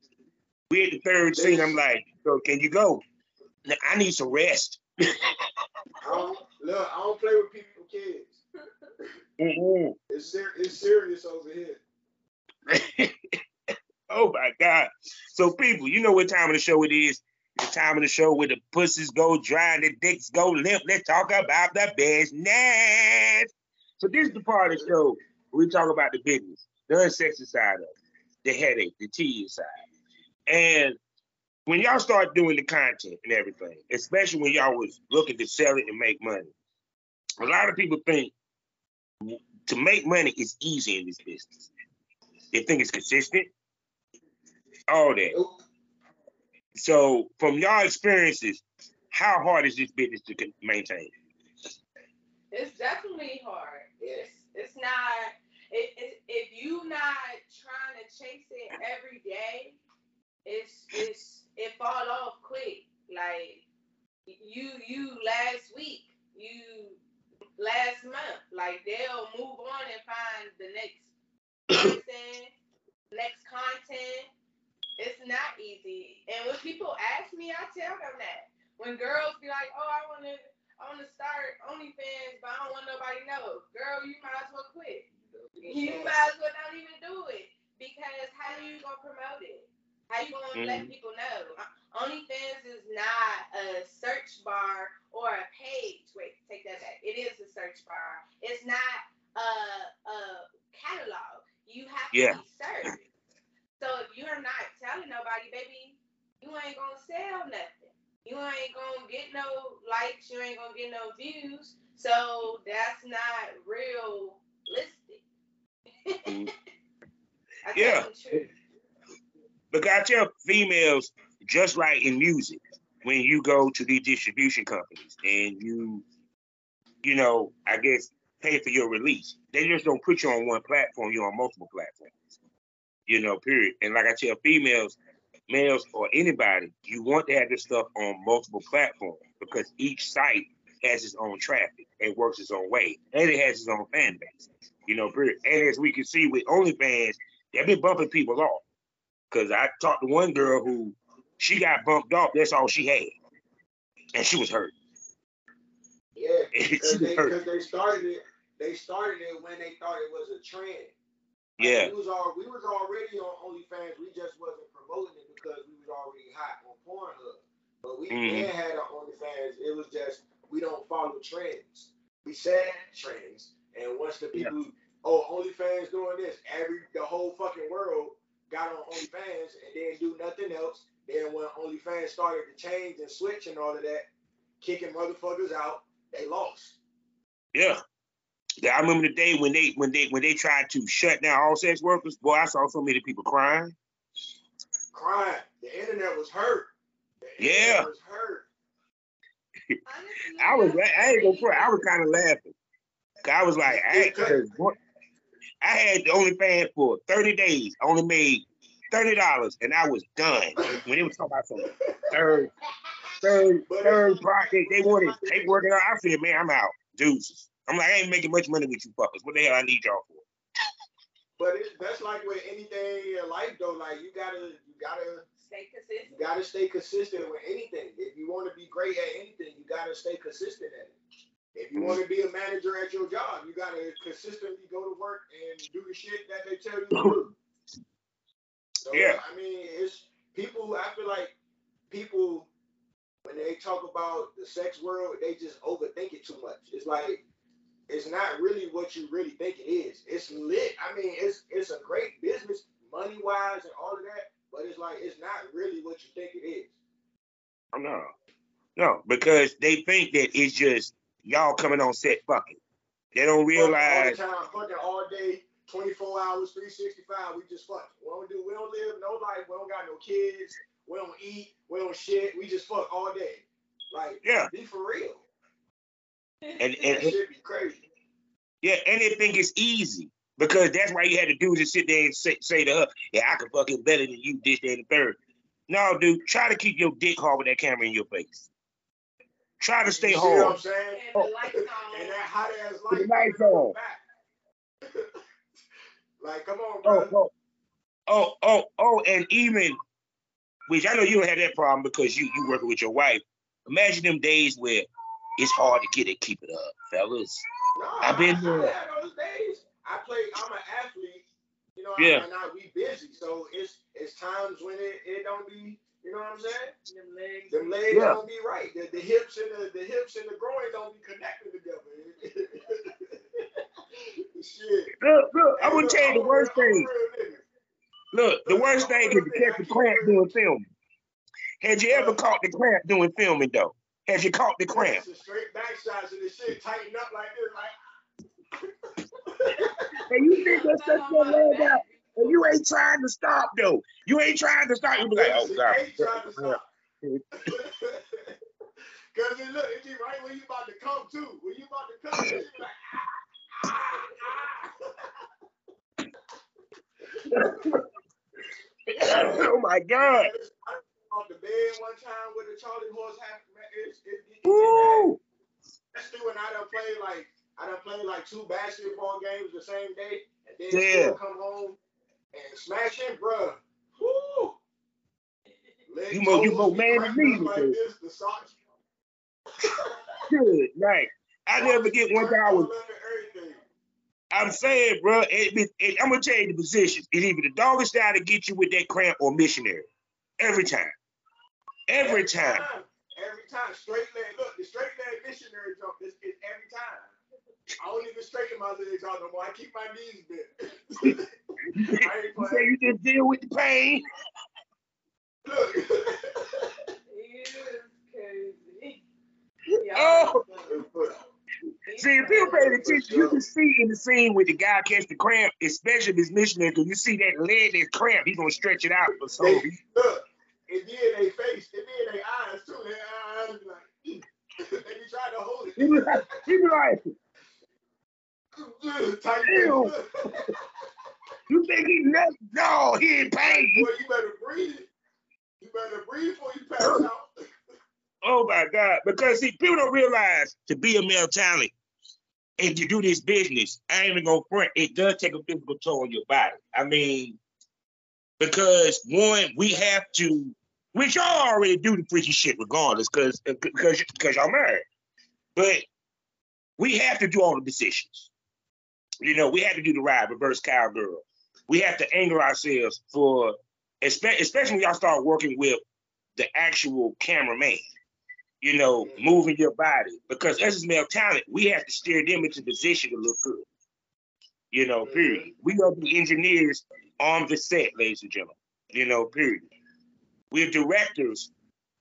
We at the third scene. I'm like, so can you go? I need some rest. I don't, look, I don't play with people, kids. Mm-hmm. It's, ser- it's serious over here. [LAUGHS] oh my God. So people, you know what time of the show it is? the time of the show where the pussies go dry and the dicks go limp. Let's talk about the business. So this is the part of the show we talk about the business, the unsexy side of it, the headache, the tedious side. And when y'all start doing the content and everything, especially when y'all was looking to sell it and make money, a lot of people think to make money is easy in this business. They think it's consistent, all that. So, from y'all experiences, how hard is this business to maintain? It's definitely hard. It's it's not. It, it, if you not trying to chase it every day, it's it's it fall off quick. Like you you last week, you last month, like they'll move on and find the next [COUGHS] person, next content it's not easy. And when people ask me, I tell them that. When girls be like, "Oh, I want to, I want to start OnlyFans, but I don't want nobody to know," girl, you might as well quit. You might as well not even do it because how are you gonna promote it? How you gonna mm-hmm. let people know? Uh, OnlyFans is not a search bar or a page. Wait, take that back. It is a search bar. It's not a, a catalog. You have to yeah. be searched. So if you're not telling nobody, baby, you ain't gonna sell nothing. You ain't gonna get no likes. You ain't gonna get no views. So that's not realistic. [LAUGHS] Mm-hmm. yeah. But got your females just like in music when you go to these distribution companies and you, you know, I guess pay for your release. They just don't put you on one platform. You're on multiple platforms you know, period. And like I tell females, males, or anybody, you want to have this stuff on multiple platforms because each site has its own traffic and works its own way, and it has its own fan base. You know, period. And as we can see with OnlyFans, they've been bumping people off. Cause I talked to one girl who she got bumped off. That's all she had, and she was hurt. Yeah, [LAUGHS] because they, they started it. They started it when they thought it was a trend. Yeah. we was all we was already on OnlyFans. We just wasn't promoting it because we was already hot on Pornhub. But we mm-hmm. had our OnlyFans. It was just we don't follow trends. We set trends, and once the people, yeah. oh, OnlyFans doing this, every the whole fucking world got on OnlyFans and didn't do nothing else. Then when OnlyFans started to change and switch and all of that, kicking motherfuckers out, they lost. Yeah. I remember the day when they when they when they tried to shut down all sex workers. Boy, I saw so many people crying. Crying. The internet was hurt. The yeah. was hurt. I was I ain't gonna cry. I was kind of laughing. I was like, I, I had the OnlyFans for 30 days. I only made thirty dollars, and I was done. When they was talking about some third, third, third project, they wanted they working out. I said, man, I'm out, deuces. I'm like, I ain't making much money with you fuckers. What the hell I need y'all for? But it, that's like with anything in life, though. Like you gotta, you gotta Stay consistent. You gotta stay consistent with anything. If you want to be great at anything, you gotta stay consistent at it. If you want to be a manager at your job, you gotta consistently go to work and do the shit that they tell you to do. So, Yeah. I mean, it's people. I feel like people when they talk about the sex world, they just overthink it too much. It's like it's not really what you really think it is. It's lit. I mean, it's it's a great business, money wise, and all of that. But it's like it's not really what you think it is. No, no, because they think that it's just y'all coming on set fucking. They don't realize. All the time, fucking all day, 24 hours, 365. We just fuck. We don't do. We don't live no life. We don't got no kids. We don't eat. We don't shit. We just fuck all day. Like, Yeah, be for real. and [LAUGHS] That and shit be crazy. yeah, anything is easy because that's why you had to do is just sit there and say, say to her, "Yeah, I can fucking better than you, this, that, and the third. No, dude, try to keep your dick hard with that camera in your face. Try to stay You see what I'm saying? And the oh. lights on. [LAUGHS] And that hot ass light. the lights on. [LAUGHS] like, come on, Oh, bro. oh, oh, oh, oh, and even, which I know you don't have that problem because you you working with your wife. Imagine them days where it's hard to get it, keep it up, fellas. No, I've been I, there. I had those days. I play. I'm an athlete. You know, Yeah. I might not be busy, so it's it's times when it, it don't be. You know what I'm saying? Them legs. Them legs Yeah. don't be right. The, the hips and the, the hips and the groin don't be connected together. [LAUGHS] Shit. Look, look, I'm gonna tell you the worst real- I'm a thing. Look, the worst thing is to catch the cramp doing filming. Had you ever caught the cramp doing filming though? Had you caught the cramp? Some straight back shots and the shit tighten up like this, like. And you think that's such your leg out, and you ain't trying to stop though. You ain't trying to stop. You be like, oh god. ain't trying to stop. [LAUGHS] Cause it look, it be right when you about to come too. When you about to come, it be like, ah, ah, ah. oh my god. Off the bed one time with the Charlie horse man, it's it, it, Woo! Especially when I done played like I done played like two basketball games the same day, and then Yeah. come home and smash him, bruh. Woo! Leg You more- you toes more man than me, up like this, the socks. Good night. I never forget one time I was. I'm saying, bro. It, it, it- I'm gonna change the positions. It's either the doggy style to get you with that cramp or missionary. Every time. Every time. Every time. Straight leg. Look, the straight leg missionary jump is, is every time. I don't even straighten my legs out no more. I keep my knees bent. [LAUGHS] You say playing. you just deal with the pain. Look. You crazy. Oh. Y'all- See, if you pay attention, you can see in the scene with the guy catch the cramp, especially if it's missionary, because you see that leg that's cramp, he's gonna stretch it out for so They, look, it be in their face, it be in their eyes too. Their eyes be like, [LAUGHS] they be trying to hold he be it. like, he be like, Tight [LAUGHS] Ew. [LAUGHS] you think he nuts? No, he in Boy, pain. you better breathe. You better breathe before you pass out. [LAUGHS] Oh my God. Because see, people don't realize to be a male talent and to do this business, I ain't even gonna front, it does take a physical toll on your body. I mean, because one, we have to, which y'all already do the freaky shit regardless, because because because y'all married. But we have to do all the positions. You know, we have to do the ride, reverse cowgirl. We have to anger ourselves for, espe- especially when y'all start working with the actual cameraman. You know, moving your body because as a male talent, we have to steer them into position to look good. You know, mm-hmm. period. We are the engineers on the set, ladies and gentlemen. You know, period. We're directors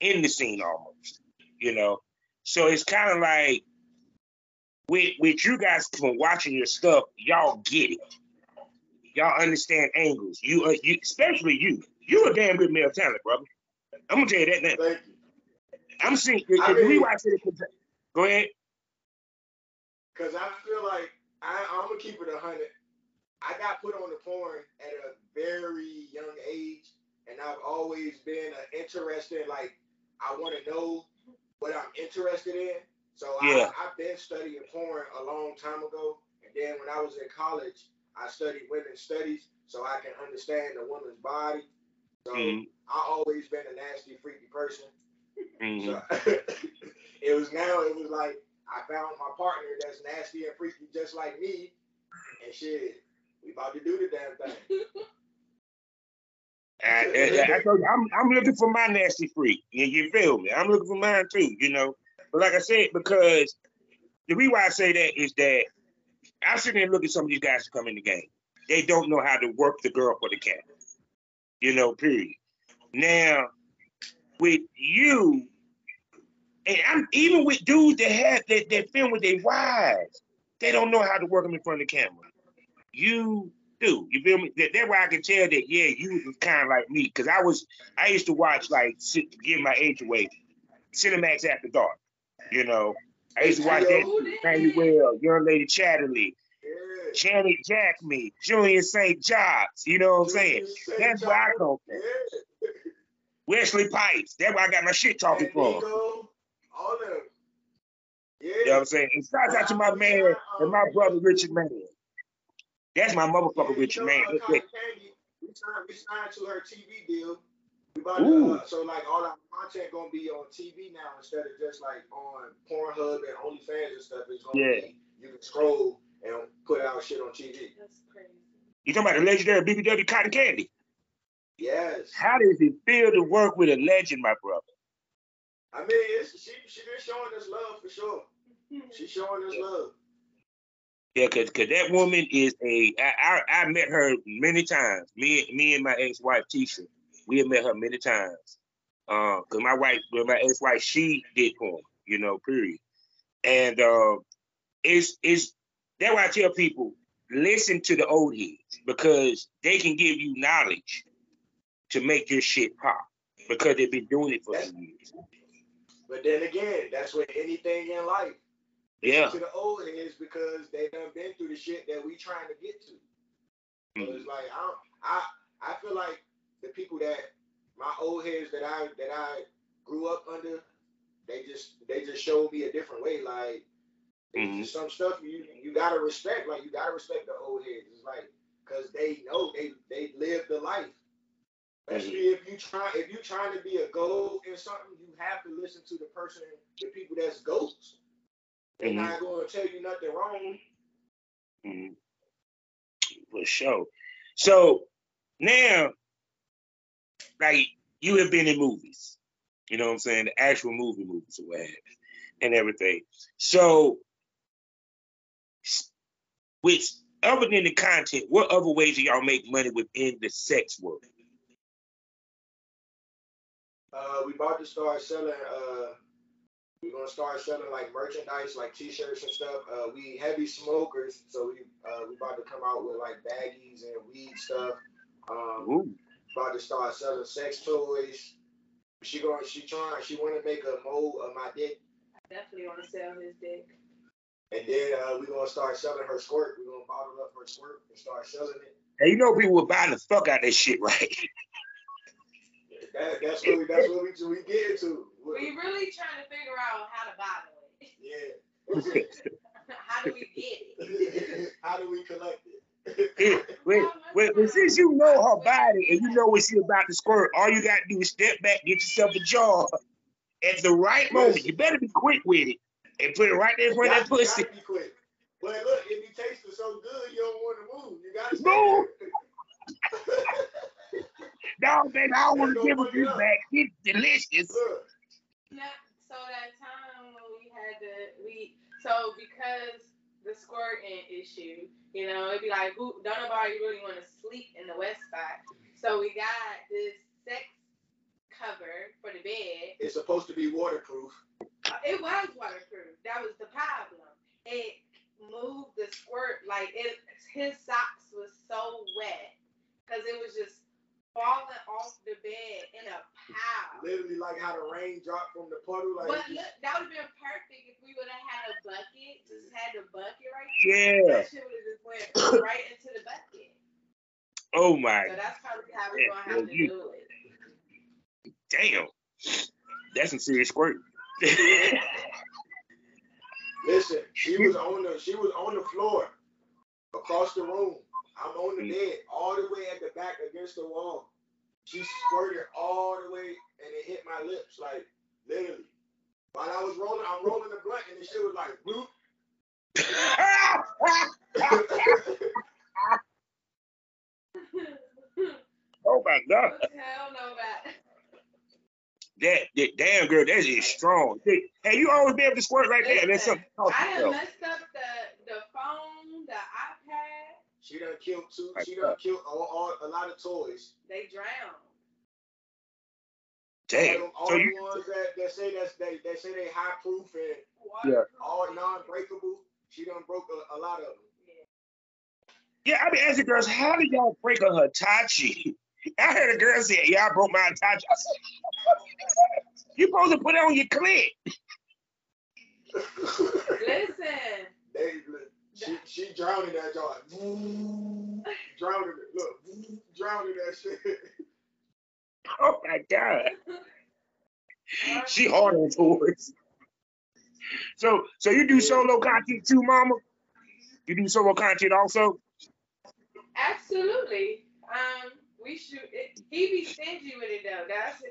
in the scene almost. You know, so it's kind of like with with you guys from watching your stuff, y'all get it. Y'all understand angles. You, uh, you especially you. You a damn good male talent, brother. I'm gonna tell you that now. Thank you. I'm seeing if, I we watch it. Go ahead. Cause I feel like I, I'm gonna keep it a hundred. I got put on the porn at a very young age, and I've always been uh, interested. Like I want to know what I'm interested in. So yeah. I, I've been studying porn a long time ago, and then when I was in college, I studied women's studies so I can understand the woman's body. So mm-hmm. I always been a nasty, freaky person. Mm-hmm. So [LAUGHS] it was now it was like I found my partner that's nasty and freaky just like me, and shit, we about to do the damn thing. [LAUGHS] I, I, I you, I'm, I'm looking for my nasty freak. You, you feel me? I'm looking for mine too, you know. But like I said, because the reason why I say that is that I sit there and look at some of these guys who come in the game. They don't know how to work the girl for the cat. You know, period. Now, with you, and I'm even with dudes that have that, that film with their wives, they don't know how to work them in front of the camera. You do. You feel me? That, that's why I can tell that, yeah, you was kind of like me. Cause I was I used to watch like give my age away, Cinemax after dark. You know, I used to watch that well. Young Lady Chatterley, Janet Jacme, Julian St. Jox. You know what I'm saying? That's where I come from. Wesley Pipes. That's where I got my shit talking from. All them. Yeah. You know what I'm saying? And shout out to my man and my brother Richard Mann. That's my motherfucker Richard Mann. We signed, we signed to her TV deal. We about to, uh, so like all our content gonna be on TV now instead of just like on Pornhub and OnlyFans and stuff. It's gonna yeah. be you can scroll and put out shit on TV. That's crazy. You talking about the legendary BBW Cotton Candy? Yes. How does it feel to work with a legend, my brother? I mean, it's, she she been showing us love for sure. [LAUGHS] She's showing us love. Yeah, cause, cause that woman is a. I, I, I met her many times. Me me and my ex wife Tisha, we have met her many times. Uh, cause my wife, my ex wife, she did porn. You know, period. And uh, it's it's that's why I tell people listen to the old heads because they can give you knowledge to make your shit pop because they've been doing it for years. But then again, that's with anything in life. Yeah. To the old heads because they done been through the shit that we trying to get to. Mm-hmm. So it's like I I I feel like the people that my old heads that I that I grew up under, they just they just showed me a different way. Like mm-hmm. some stuff you you gotta respect. Like you gotta respect the old heads. It's like because they know they they lived the life. Especially mm-hmm. if you try if you trying to be a goat in something, you have to listen to the person, the people that's goats. They're mm-hmm. not gonna tell you nothing wrong. Mm-hmm. For sure. So now, like you have been in movies, you know what I'm saying, the actual movie movies or what have and everything. So, which other than the content, what other ways do y'all make money within the sex world? Uh, we about to start selling. Uh, we're gonna start selling like merchandise, like T-shirts and stuff. Uh, we heavy smokers, so we uh, we about to come out with like baggies and weed stuff. Um, about to start selling sex toys. She going, she trying, she want to make a mold of my dick. I definitely want to sell his dick. And then uh, we're gonna start selling her squirt. We're gonna bottle up her squirt and start selling it. Hey, you know people were buying the fuck out of this shit, right? [LAUGHS] That, that's what we that's what we we get into. We really trying to figure out how to bottle it. Yeah. [LAUGHS] how do we get it? [LAUGHS] how do we collect it? [LAUGHS] wait, wait, wait, since you know her body and you know what she's about to squirt, all you got to do is step back, get yourself a jar at the right moment. You better be quick with it and put it right there in front of that pussy. Be quick. But look, if you taste it so good, you don't want to move. You got to move. no, [LAUGHS] baby, I don't want to give it this back. It's delicious. Yeah, so that time when we had the we so because the squirting issue, you know, it'd be like who don't nobody really want to sleep in the west spot. So we got this sex cover for the bed. It's supposed to be waterproof. Uh, it was waterproof. That was the problem. It moved the squirt like it. His socks was so wet because it was just falling off the bed in a pile. Literally like how the rain dropped from the puddle. Like but look, that would have been perfect if we would have had a bucket. Just had the bucket right there. Yeah. That shit would have just went [COUGHS] right into the bucket. Oh my. So that's probably how we're gonna have to you, do it. Damn, that's some serious squirt. [LAUGHS] Listen, she was on the she was on the floor across the room. I'm on the mm. bed, all the way at the back against the wall. She squirted all the way and it hit my lips, like literally. While I was rolling, I'm rolling the blunt and the shit was like, bloop. [LAUGHS] oh my god. Hell no, that. That, that damn girl, that is strong. Hey, you always be able to squirt right Listen, there. That's something. I have messed up the the phone, the iPad. She done killed two. She done killed all, all, a lot of toys. They drowned. Damn. All, all so the you, ones that, that say that's they, they say they high proof and yeah. all non breakable. She done broke a, a lot of them. Yeah, I mean, as a girls, how did y'all break a Hitachi? [LAUGHS] I heard a girl say, "Yeah, I broke my Hitachi." I said, [LAUGHS] "You supposed to put it on your clip." [LAUGHS] Listen. They, she she drowned in that joint. drowning it. Look, drowning that shit. Oh my god. she hard on tours. So so you do solo content too, mama? You do solo content also? Absolutely. Um, we shoot. It, he be stingy with it though. That's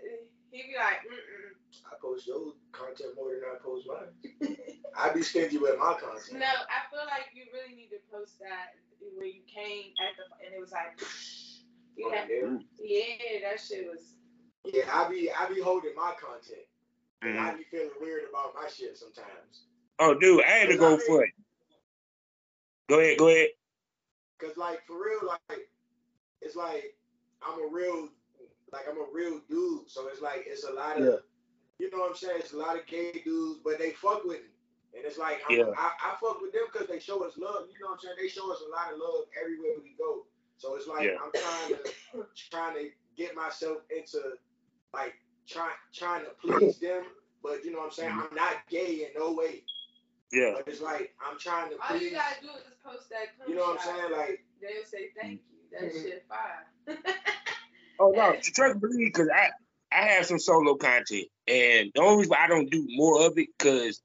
he be like, mm I post your content more than I post mine. [LAUGHS] I be stingy with my content. No, I feel like you really need to post that when you came at the and it was like, [SIGHS] yeah, oh, yeah, that shit was. Yeah, I be I be holding my content. Mm-hmm. I be feeling weird about my shit sometimes. Oh, dude, I had to go I mean, for it. Go ahead, go ahead. Cause like for real, like it's like I'm a real like I'm a real dude. So it's like it's a lot of yeah. You know what I'm saying. It's a lot of gay dudes, but they fuck with me. And it's like yeah. I, I fuck with them because they show us love. You know what I'm saying? They show us a lot of love everywhere we go. So it's like yeah. I'm trying to trying to get myself into like trying trying to please them. But you know what I'm saying? Mm-hmm. I'm not gay in no way. Yeah. But it's like I'm trying to. All you gotta do is post that. You know what I'm saying? Like they'll say thank you. That mm-hmm. shit fire. [LAUGHS] oh no, trust me, because I I have some solo content, and the only reason I don't do more of it because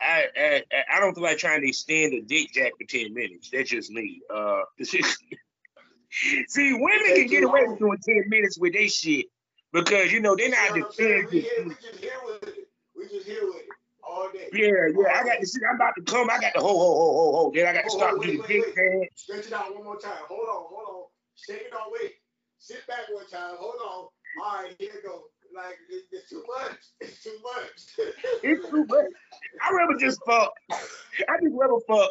I, I I don't feel like trying to extend a dick jack for ten minutes. That's just me. Uh, [LAUGHS] see, women can get away with doing ten minutes with their shit because you know they're not defending. We, we just here with it. We just here with it all day. Yeah, yeah. I got to see. I'm about to come. I got to ho ho ho ho ho. Then I got to start doing the big dance. Stretch it out one more time. Hold on, hold on. Shake it on. Wait. Sit back one time. Hold on. All right, here we go. Like it, it's too much. It's too much. [LAUGHS] it's too much. I rather just fuck. I just rather fuck.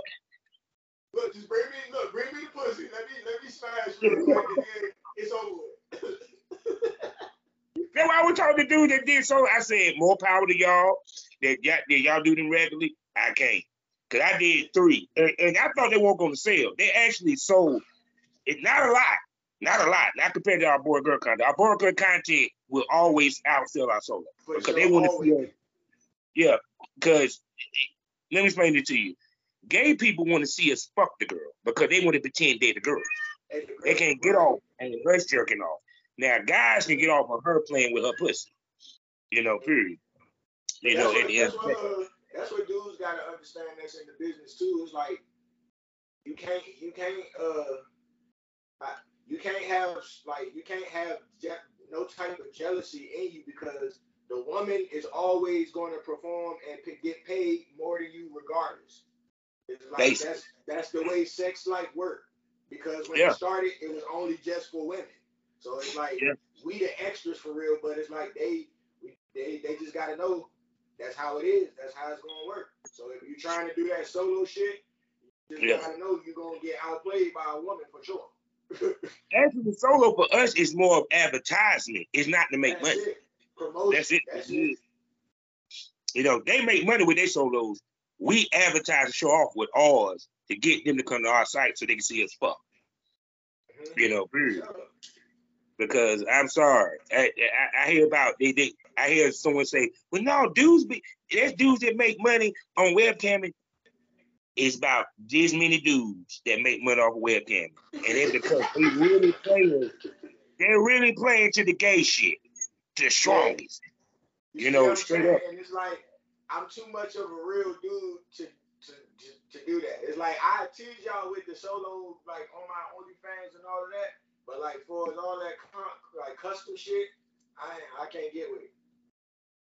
Look, just bring me. Look, bring me the pussy. Let me let me smash you. it's over with. [LAUGHS] That's why I was talking to dudes that did so. I said, more power to y'all. That y'all, that y'all do them regularly. I can't. Cause I did three. And, and I thought they weren't gonna sell. They actually sold. It's not a lot. Not a lot. Not compared to our boy girl content. Our boy girl content will always outsell our solo. Because they want to see Yeah. Because let me explain it to you. Gay people want to see us fuck the girl because they want to pretend they're the girl. They can't get off and us jerking off. Now, guys can get off of her playing with her pussy. You know, period. You know, what, that's, what, uh, that's what dudes gotta understand that's in the business too. It's like you can't you can't uh you can't have like you can't have je- no type of jealousy in you because the woman is always going to perform and p- get paid more than you regardless. It's like Basically. that's that's the way sex life work. Because when yeah. it started, it was only just for women. So it's like yeah. we the extras for real, but it's like they we, they they just gotta know that's how it is. That's how it's gonna work. So if you're trying to do that solo shit, you just yeah. gotta know you're gonna get outplayed by a woman for sure. Actually, solo for us is more of advertisement. It's not to make that's money. It. Promotion. That's it. That's it. You know, they make money with their solos. We advertise and show off with ours to get them to come to our site so they can see us fuck. Mm-hmm. You know, period because I'm sorry. I, I, I, hear about they, they I hear someone say, well, no, dudes be there's dudes that make money on webcamming. Is about this many dudes that make money off of webcam. And it's because [LAUGHS] they really playing, they're really playing to the gay shit, the strongest. You, You know, straight up. And it's like I'm too much of a real dude to to, to, to do that. It's like I tease y'all with the solo like on my OnlyFans and all of that, but like for all that like custom shit, I I can't get with it.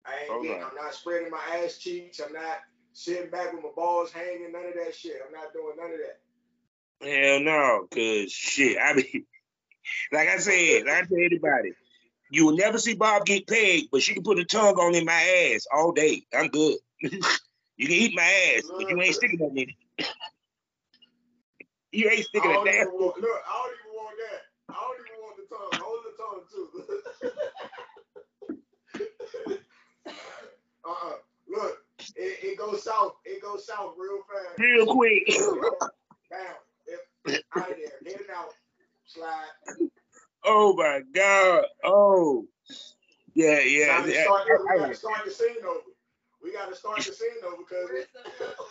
I ain't getting. I'm not spreading my ass cheeks. I'm not sitting back with my balls hanging. None of that shit. I'm not doing none of that. Hell no, cause shit, I mean, [LAUGHS] like I said, like I tell anybody, you will never see Bob get pegged, but she can put a tongue on in my ass all day. I'm good. [LAUGHS] you can eat my ass, but you ain't sticking nothing in it. you ain't sticking a don't, damn. want, look, I don't even want that. I don't even want the tongue. Hold the tongue too. [LAUGHS] uh-uh. Look, it, it goes south. It goes south real fast. Real quick. Bam. It, out of there. Get it out. Slide. oh my god. Oh. Yeah, yeah. Time to yeah. start, we gotta start the scene over. We gotta start the scene over because Where's the filter? [LAUGHS]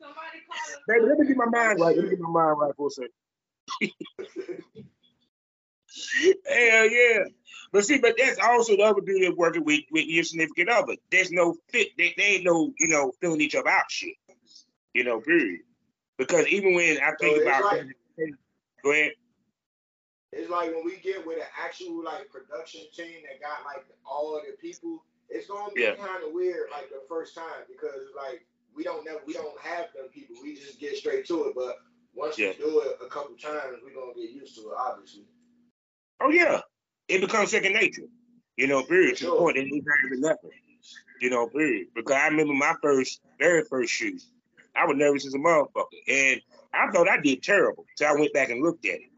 Somebody call. Baby, let me get my mind right. Let me get my mind right for a second. [LAUGHS] Hell yeah. But see, but that's also the other beauty of working with, with your significant other. There's no fit. They, they ain't no, you know, filling each other out shit. You know, period. Because even when I think So about like- go ahead. it's like when we get with an actual like production team that got like all the people, it's gonna be Yeah. kind of weird like the first time because like we don't know we don't have them people. We just get straight to it. But once Yeah. we do it a couple times, we're gonna get used to it. Obviously. Oh yeah. It becomes second nature. You know, period. To the Sure. point that it's even nothing. You know, period. Because I remember my first, very first shoot. I was nervous as a motherfucker. And I thought I did terrible. So I went back and looked at it.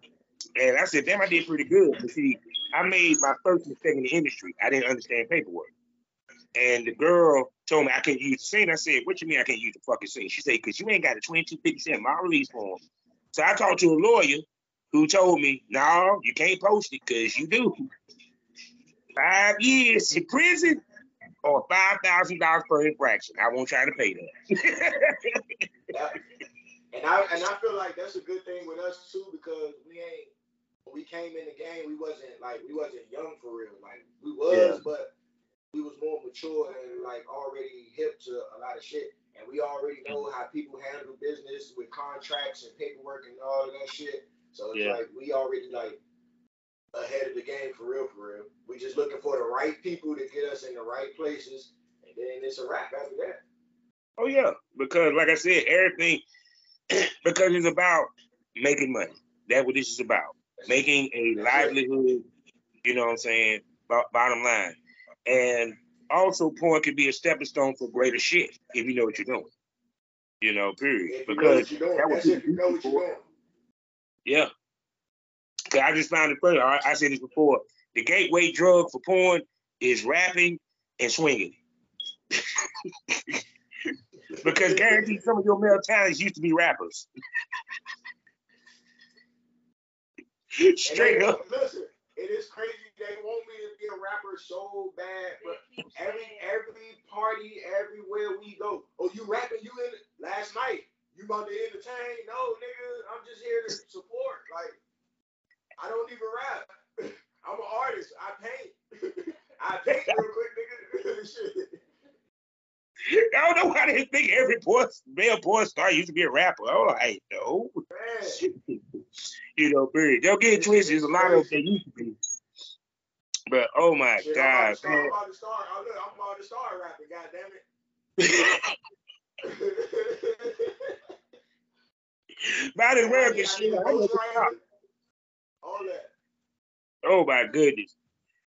And I said, damn, I did pretty good. But see, I made my first mistake in the industry. I didn't understand paperwork. And the girl told me I can't use the scene. I said, what you mean I can't use the fucking scene? She said, because you ain't got a 2250 cent my release form. So I talked to a lawyer who told me, no, you can't post it because you do. Five years in prison or five thousand dollars per infraction. I won't try to pay that. Yeah. [LAUGHS] And I and I feel like that's a good thing with us too because we ain't when we came in the game we wasn't like we wasn't young for real like we was Yeah. but we was more mature and like already hip to a lot of shit and we already know how people handle business with contracts and paperwork and all of that shit so it's Yeah. like we already like ahead of the game for real for real we just looking for the right people to get us in the right places and then it's a wrap after that oh yeah, because like I said, everything [CLEARS THROAT] because it's about making money. That's what this is about. Making a That's it. livelihood. You know what I'm saying? Bo- bottom line, and also porn can be a stepping stone for greater shit if you know what you're doing. You know, period. if you know Because what you're doing that was if you know what you're doing Yeah. 'Cause I just found it funny. I, I said this before. The gateway drug for porn is rapping and swinging. [LAUGHS] because guaranteed some of your male talents used to be rappers. [LAUGHS] Straight up. Listen, it is crazy. They want me to be a rapper so bad, but every every party, everywhere we go. Oh, you rapping? You in last night? About to entertain? No, nigga. I'm just here to support. Like, I don't even rap. [LAUGHS] I'm an artist. I paint. [LAUGHS] I paint real quick, nigga. [LAUGHS] Shit. I don't know why they think every porn, male porn star used to be a rapper. Oh, I know. You know, period. Don't get twisted. There's a lot of them used to be. But oh my Shit, I'm about God, to start. I'm man. about to start. Oh, look, I'm about to start rapping. God damn it. I way, need- I shit, need a I know ghostwriter, All that. Oh my goodness.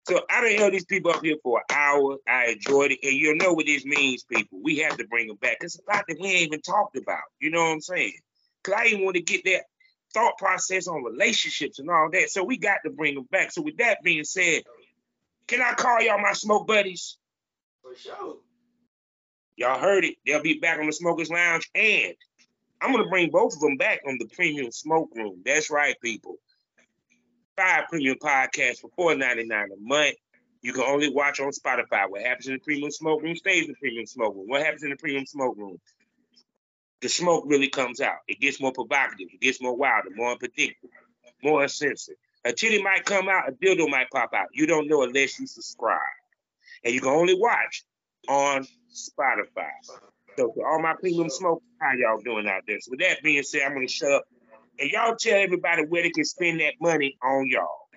So I done held these people up here for an hour. I enjoyed it. And you'll know what this means, people. We have to bring them back. It's a lot that we ain't even talked about. You know what I'm saying? Cause I didn't want to get that thought process on relationships and all that. So we got to bring them back. So with that being said, can I call y'all my smoke buddies? For sure. Y'all heard it. They'll be back on the Smokers Lounge. And I'm gonna bring both of them back on the premium smoke room. That's right, people. Five premium podcasts for $4.99 a month. You can only watch on Spotify. What happens in the premium smoke room stays in the premium smoke room. What happens in the premium smoke room? the smoke really comes out. It gets more provocative. It gets more wilder, more unpredictable, more uncensored. A titty might come out, a dildo might pop out. You don't know unless you subscribe. And you can only watch on Spotify. So to all my premium smoke, how y'all doing out there? So with that being said, I'm gonna shut up. And y'all tell everybody where they can spend that money on y'all.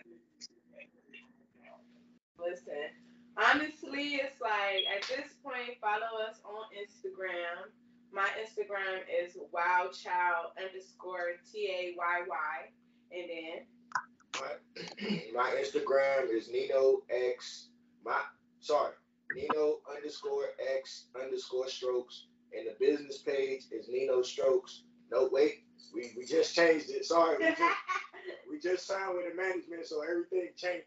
Listen, honestly, it's like at this point, follow us on Instagram. My Instagram is wildchild underscore T A Y Y. And then my, [CLEARS THROAT] my Instagram is Nino X. My sorry, Nino underscore X underscore strokes. And the business page is Nino Strokes. No, wait, we, we just changed it. Sorry, we just, [LAUGHS] we just signed with the management, so everything changing.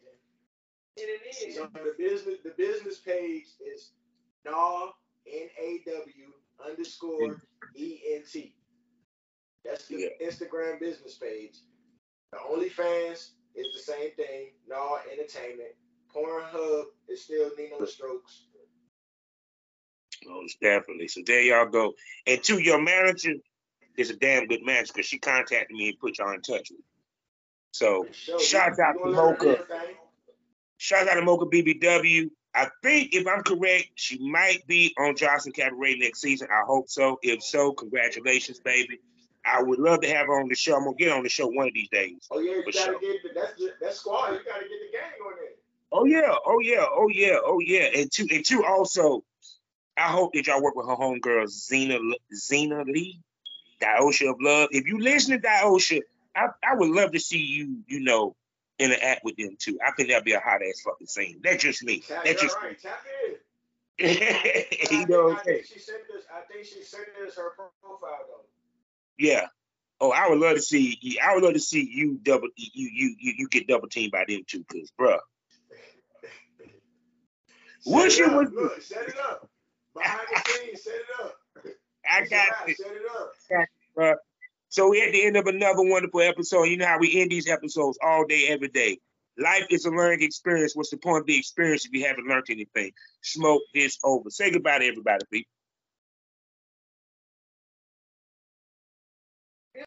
It is. So the business the business page is Naw N A W underscore E N T. That's the yeah. Instagram business page. The OnlyFans is the same thing. Naw Entertainment. Pornhub is still Nino Strokes. Most definitely. So there y'all go. And to your manager is a damn good manager because she contacted me and put y'all in touch with me. So shout out to Mocha. Shout out to Mocha BBW. I think if I'm correct, she might be on Joseline's Cabaret next season. I hope so. If so, congratulations, baby. I would love to have her on the show. I'm gonna get on the show one of these days. Oh yeah, you gotta sure. get the, that's that's squad. You gotta get the gang on there. Oh yeah, oh yeah, oh yeah, oh yeah. And two and two also, I hope that y'all work with her homegirl Zena Zena Lee, Diosha of Love. If you listen to Diosha, I, I would love to see you, you know, interact with them too. I think that'd be a hot ass fucking scene. That's just me. Tap, That's just right. me. Tap in. [LAUGHS] you know I'm? She sent this. I think she sent this her profile though. Yeah. Oh, I would love to see. I would love to see you double. You you you, you get double teamed by them too, cause bruh. Wish it was. Look, set it up. Behind the [LAUGHS] scenes, set it up. I got it. Set it up. Got it, So we at the end of another wonderful episode. You know how we end these episodes all day, every day. Life is a learning experience. What's the point of the experience if you haven't learned anything? Smoke This Ova. Say goodbye to everybody, people.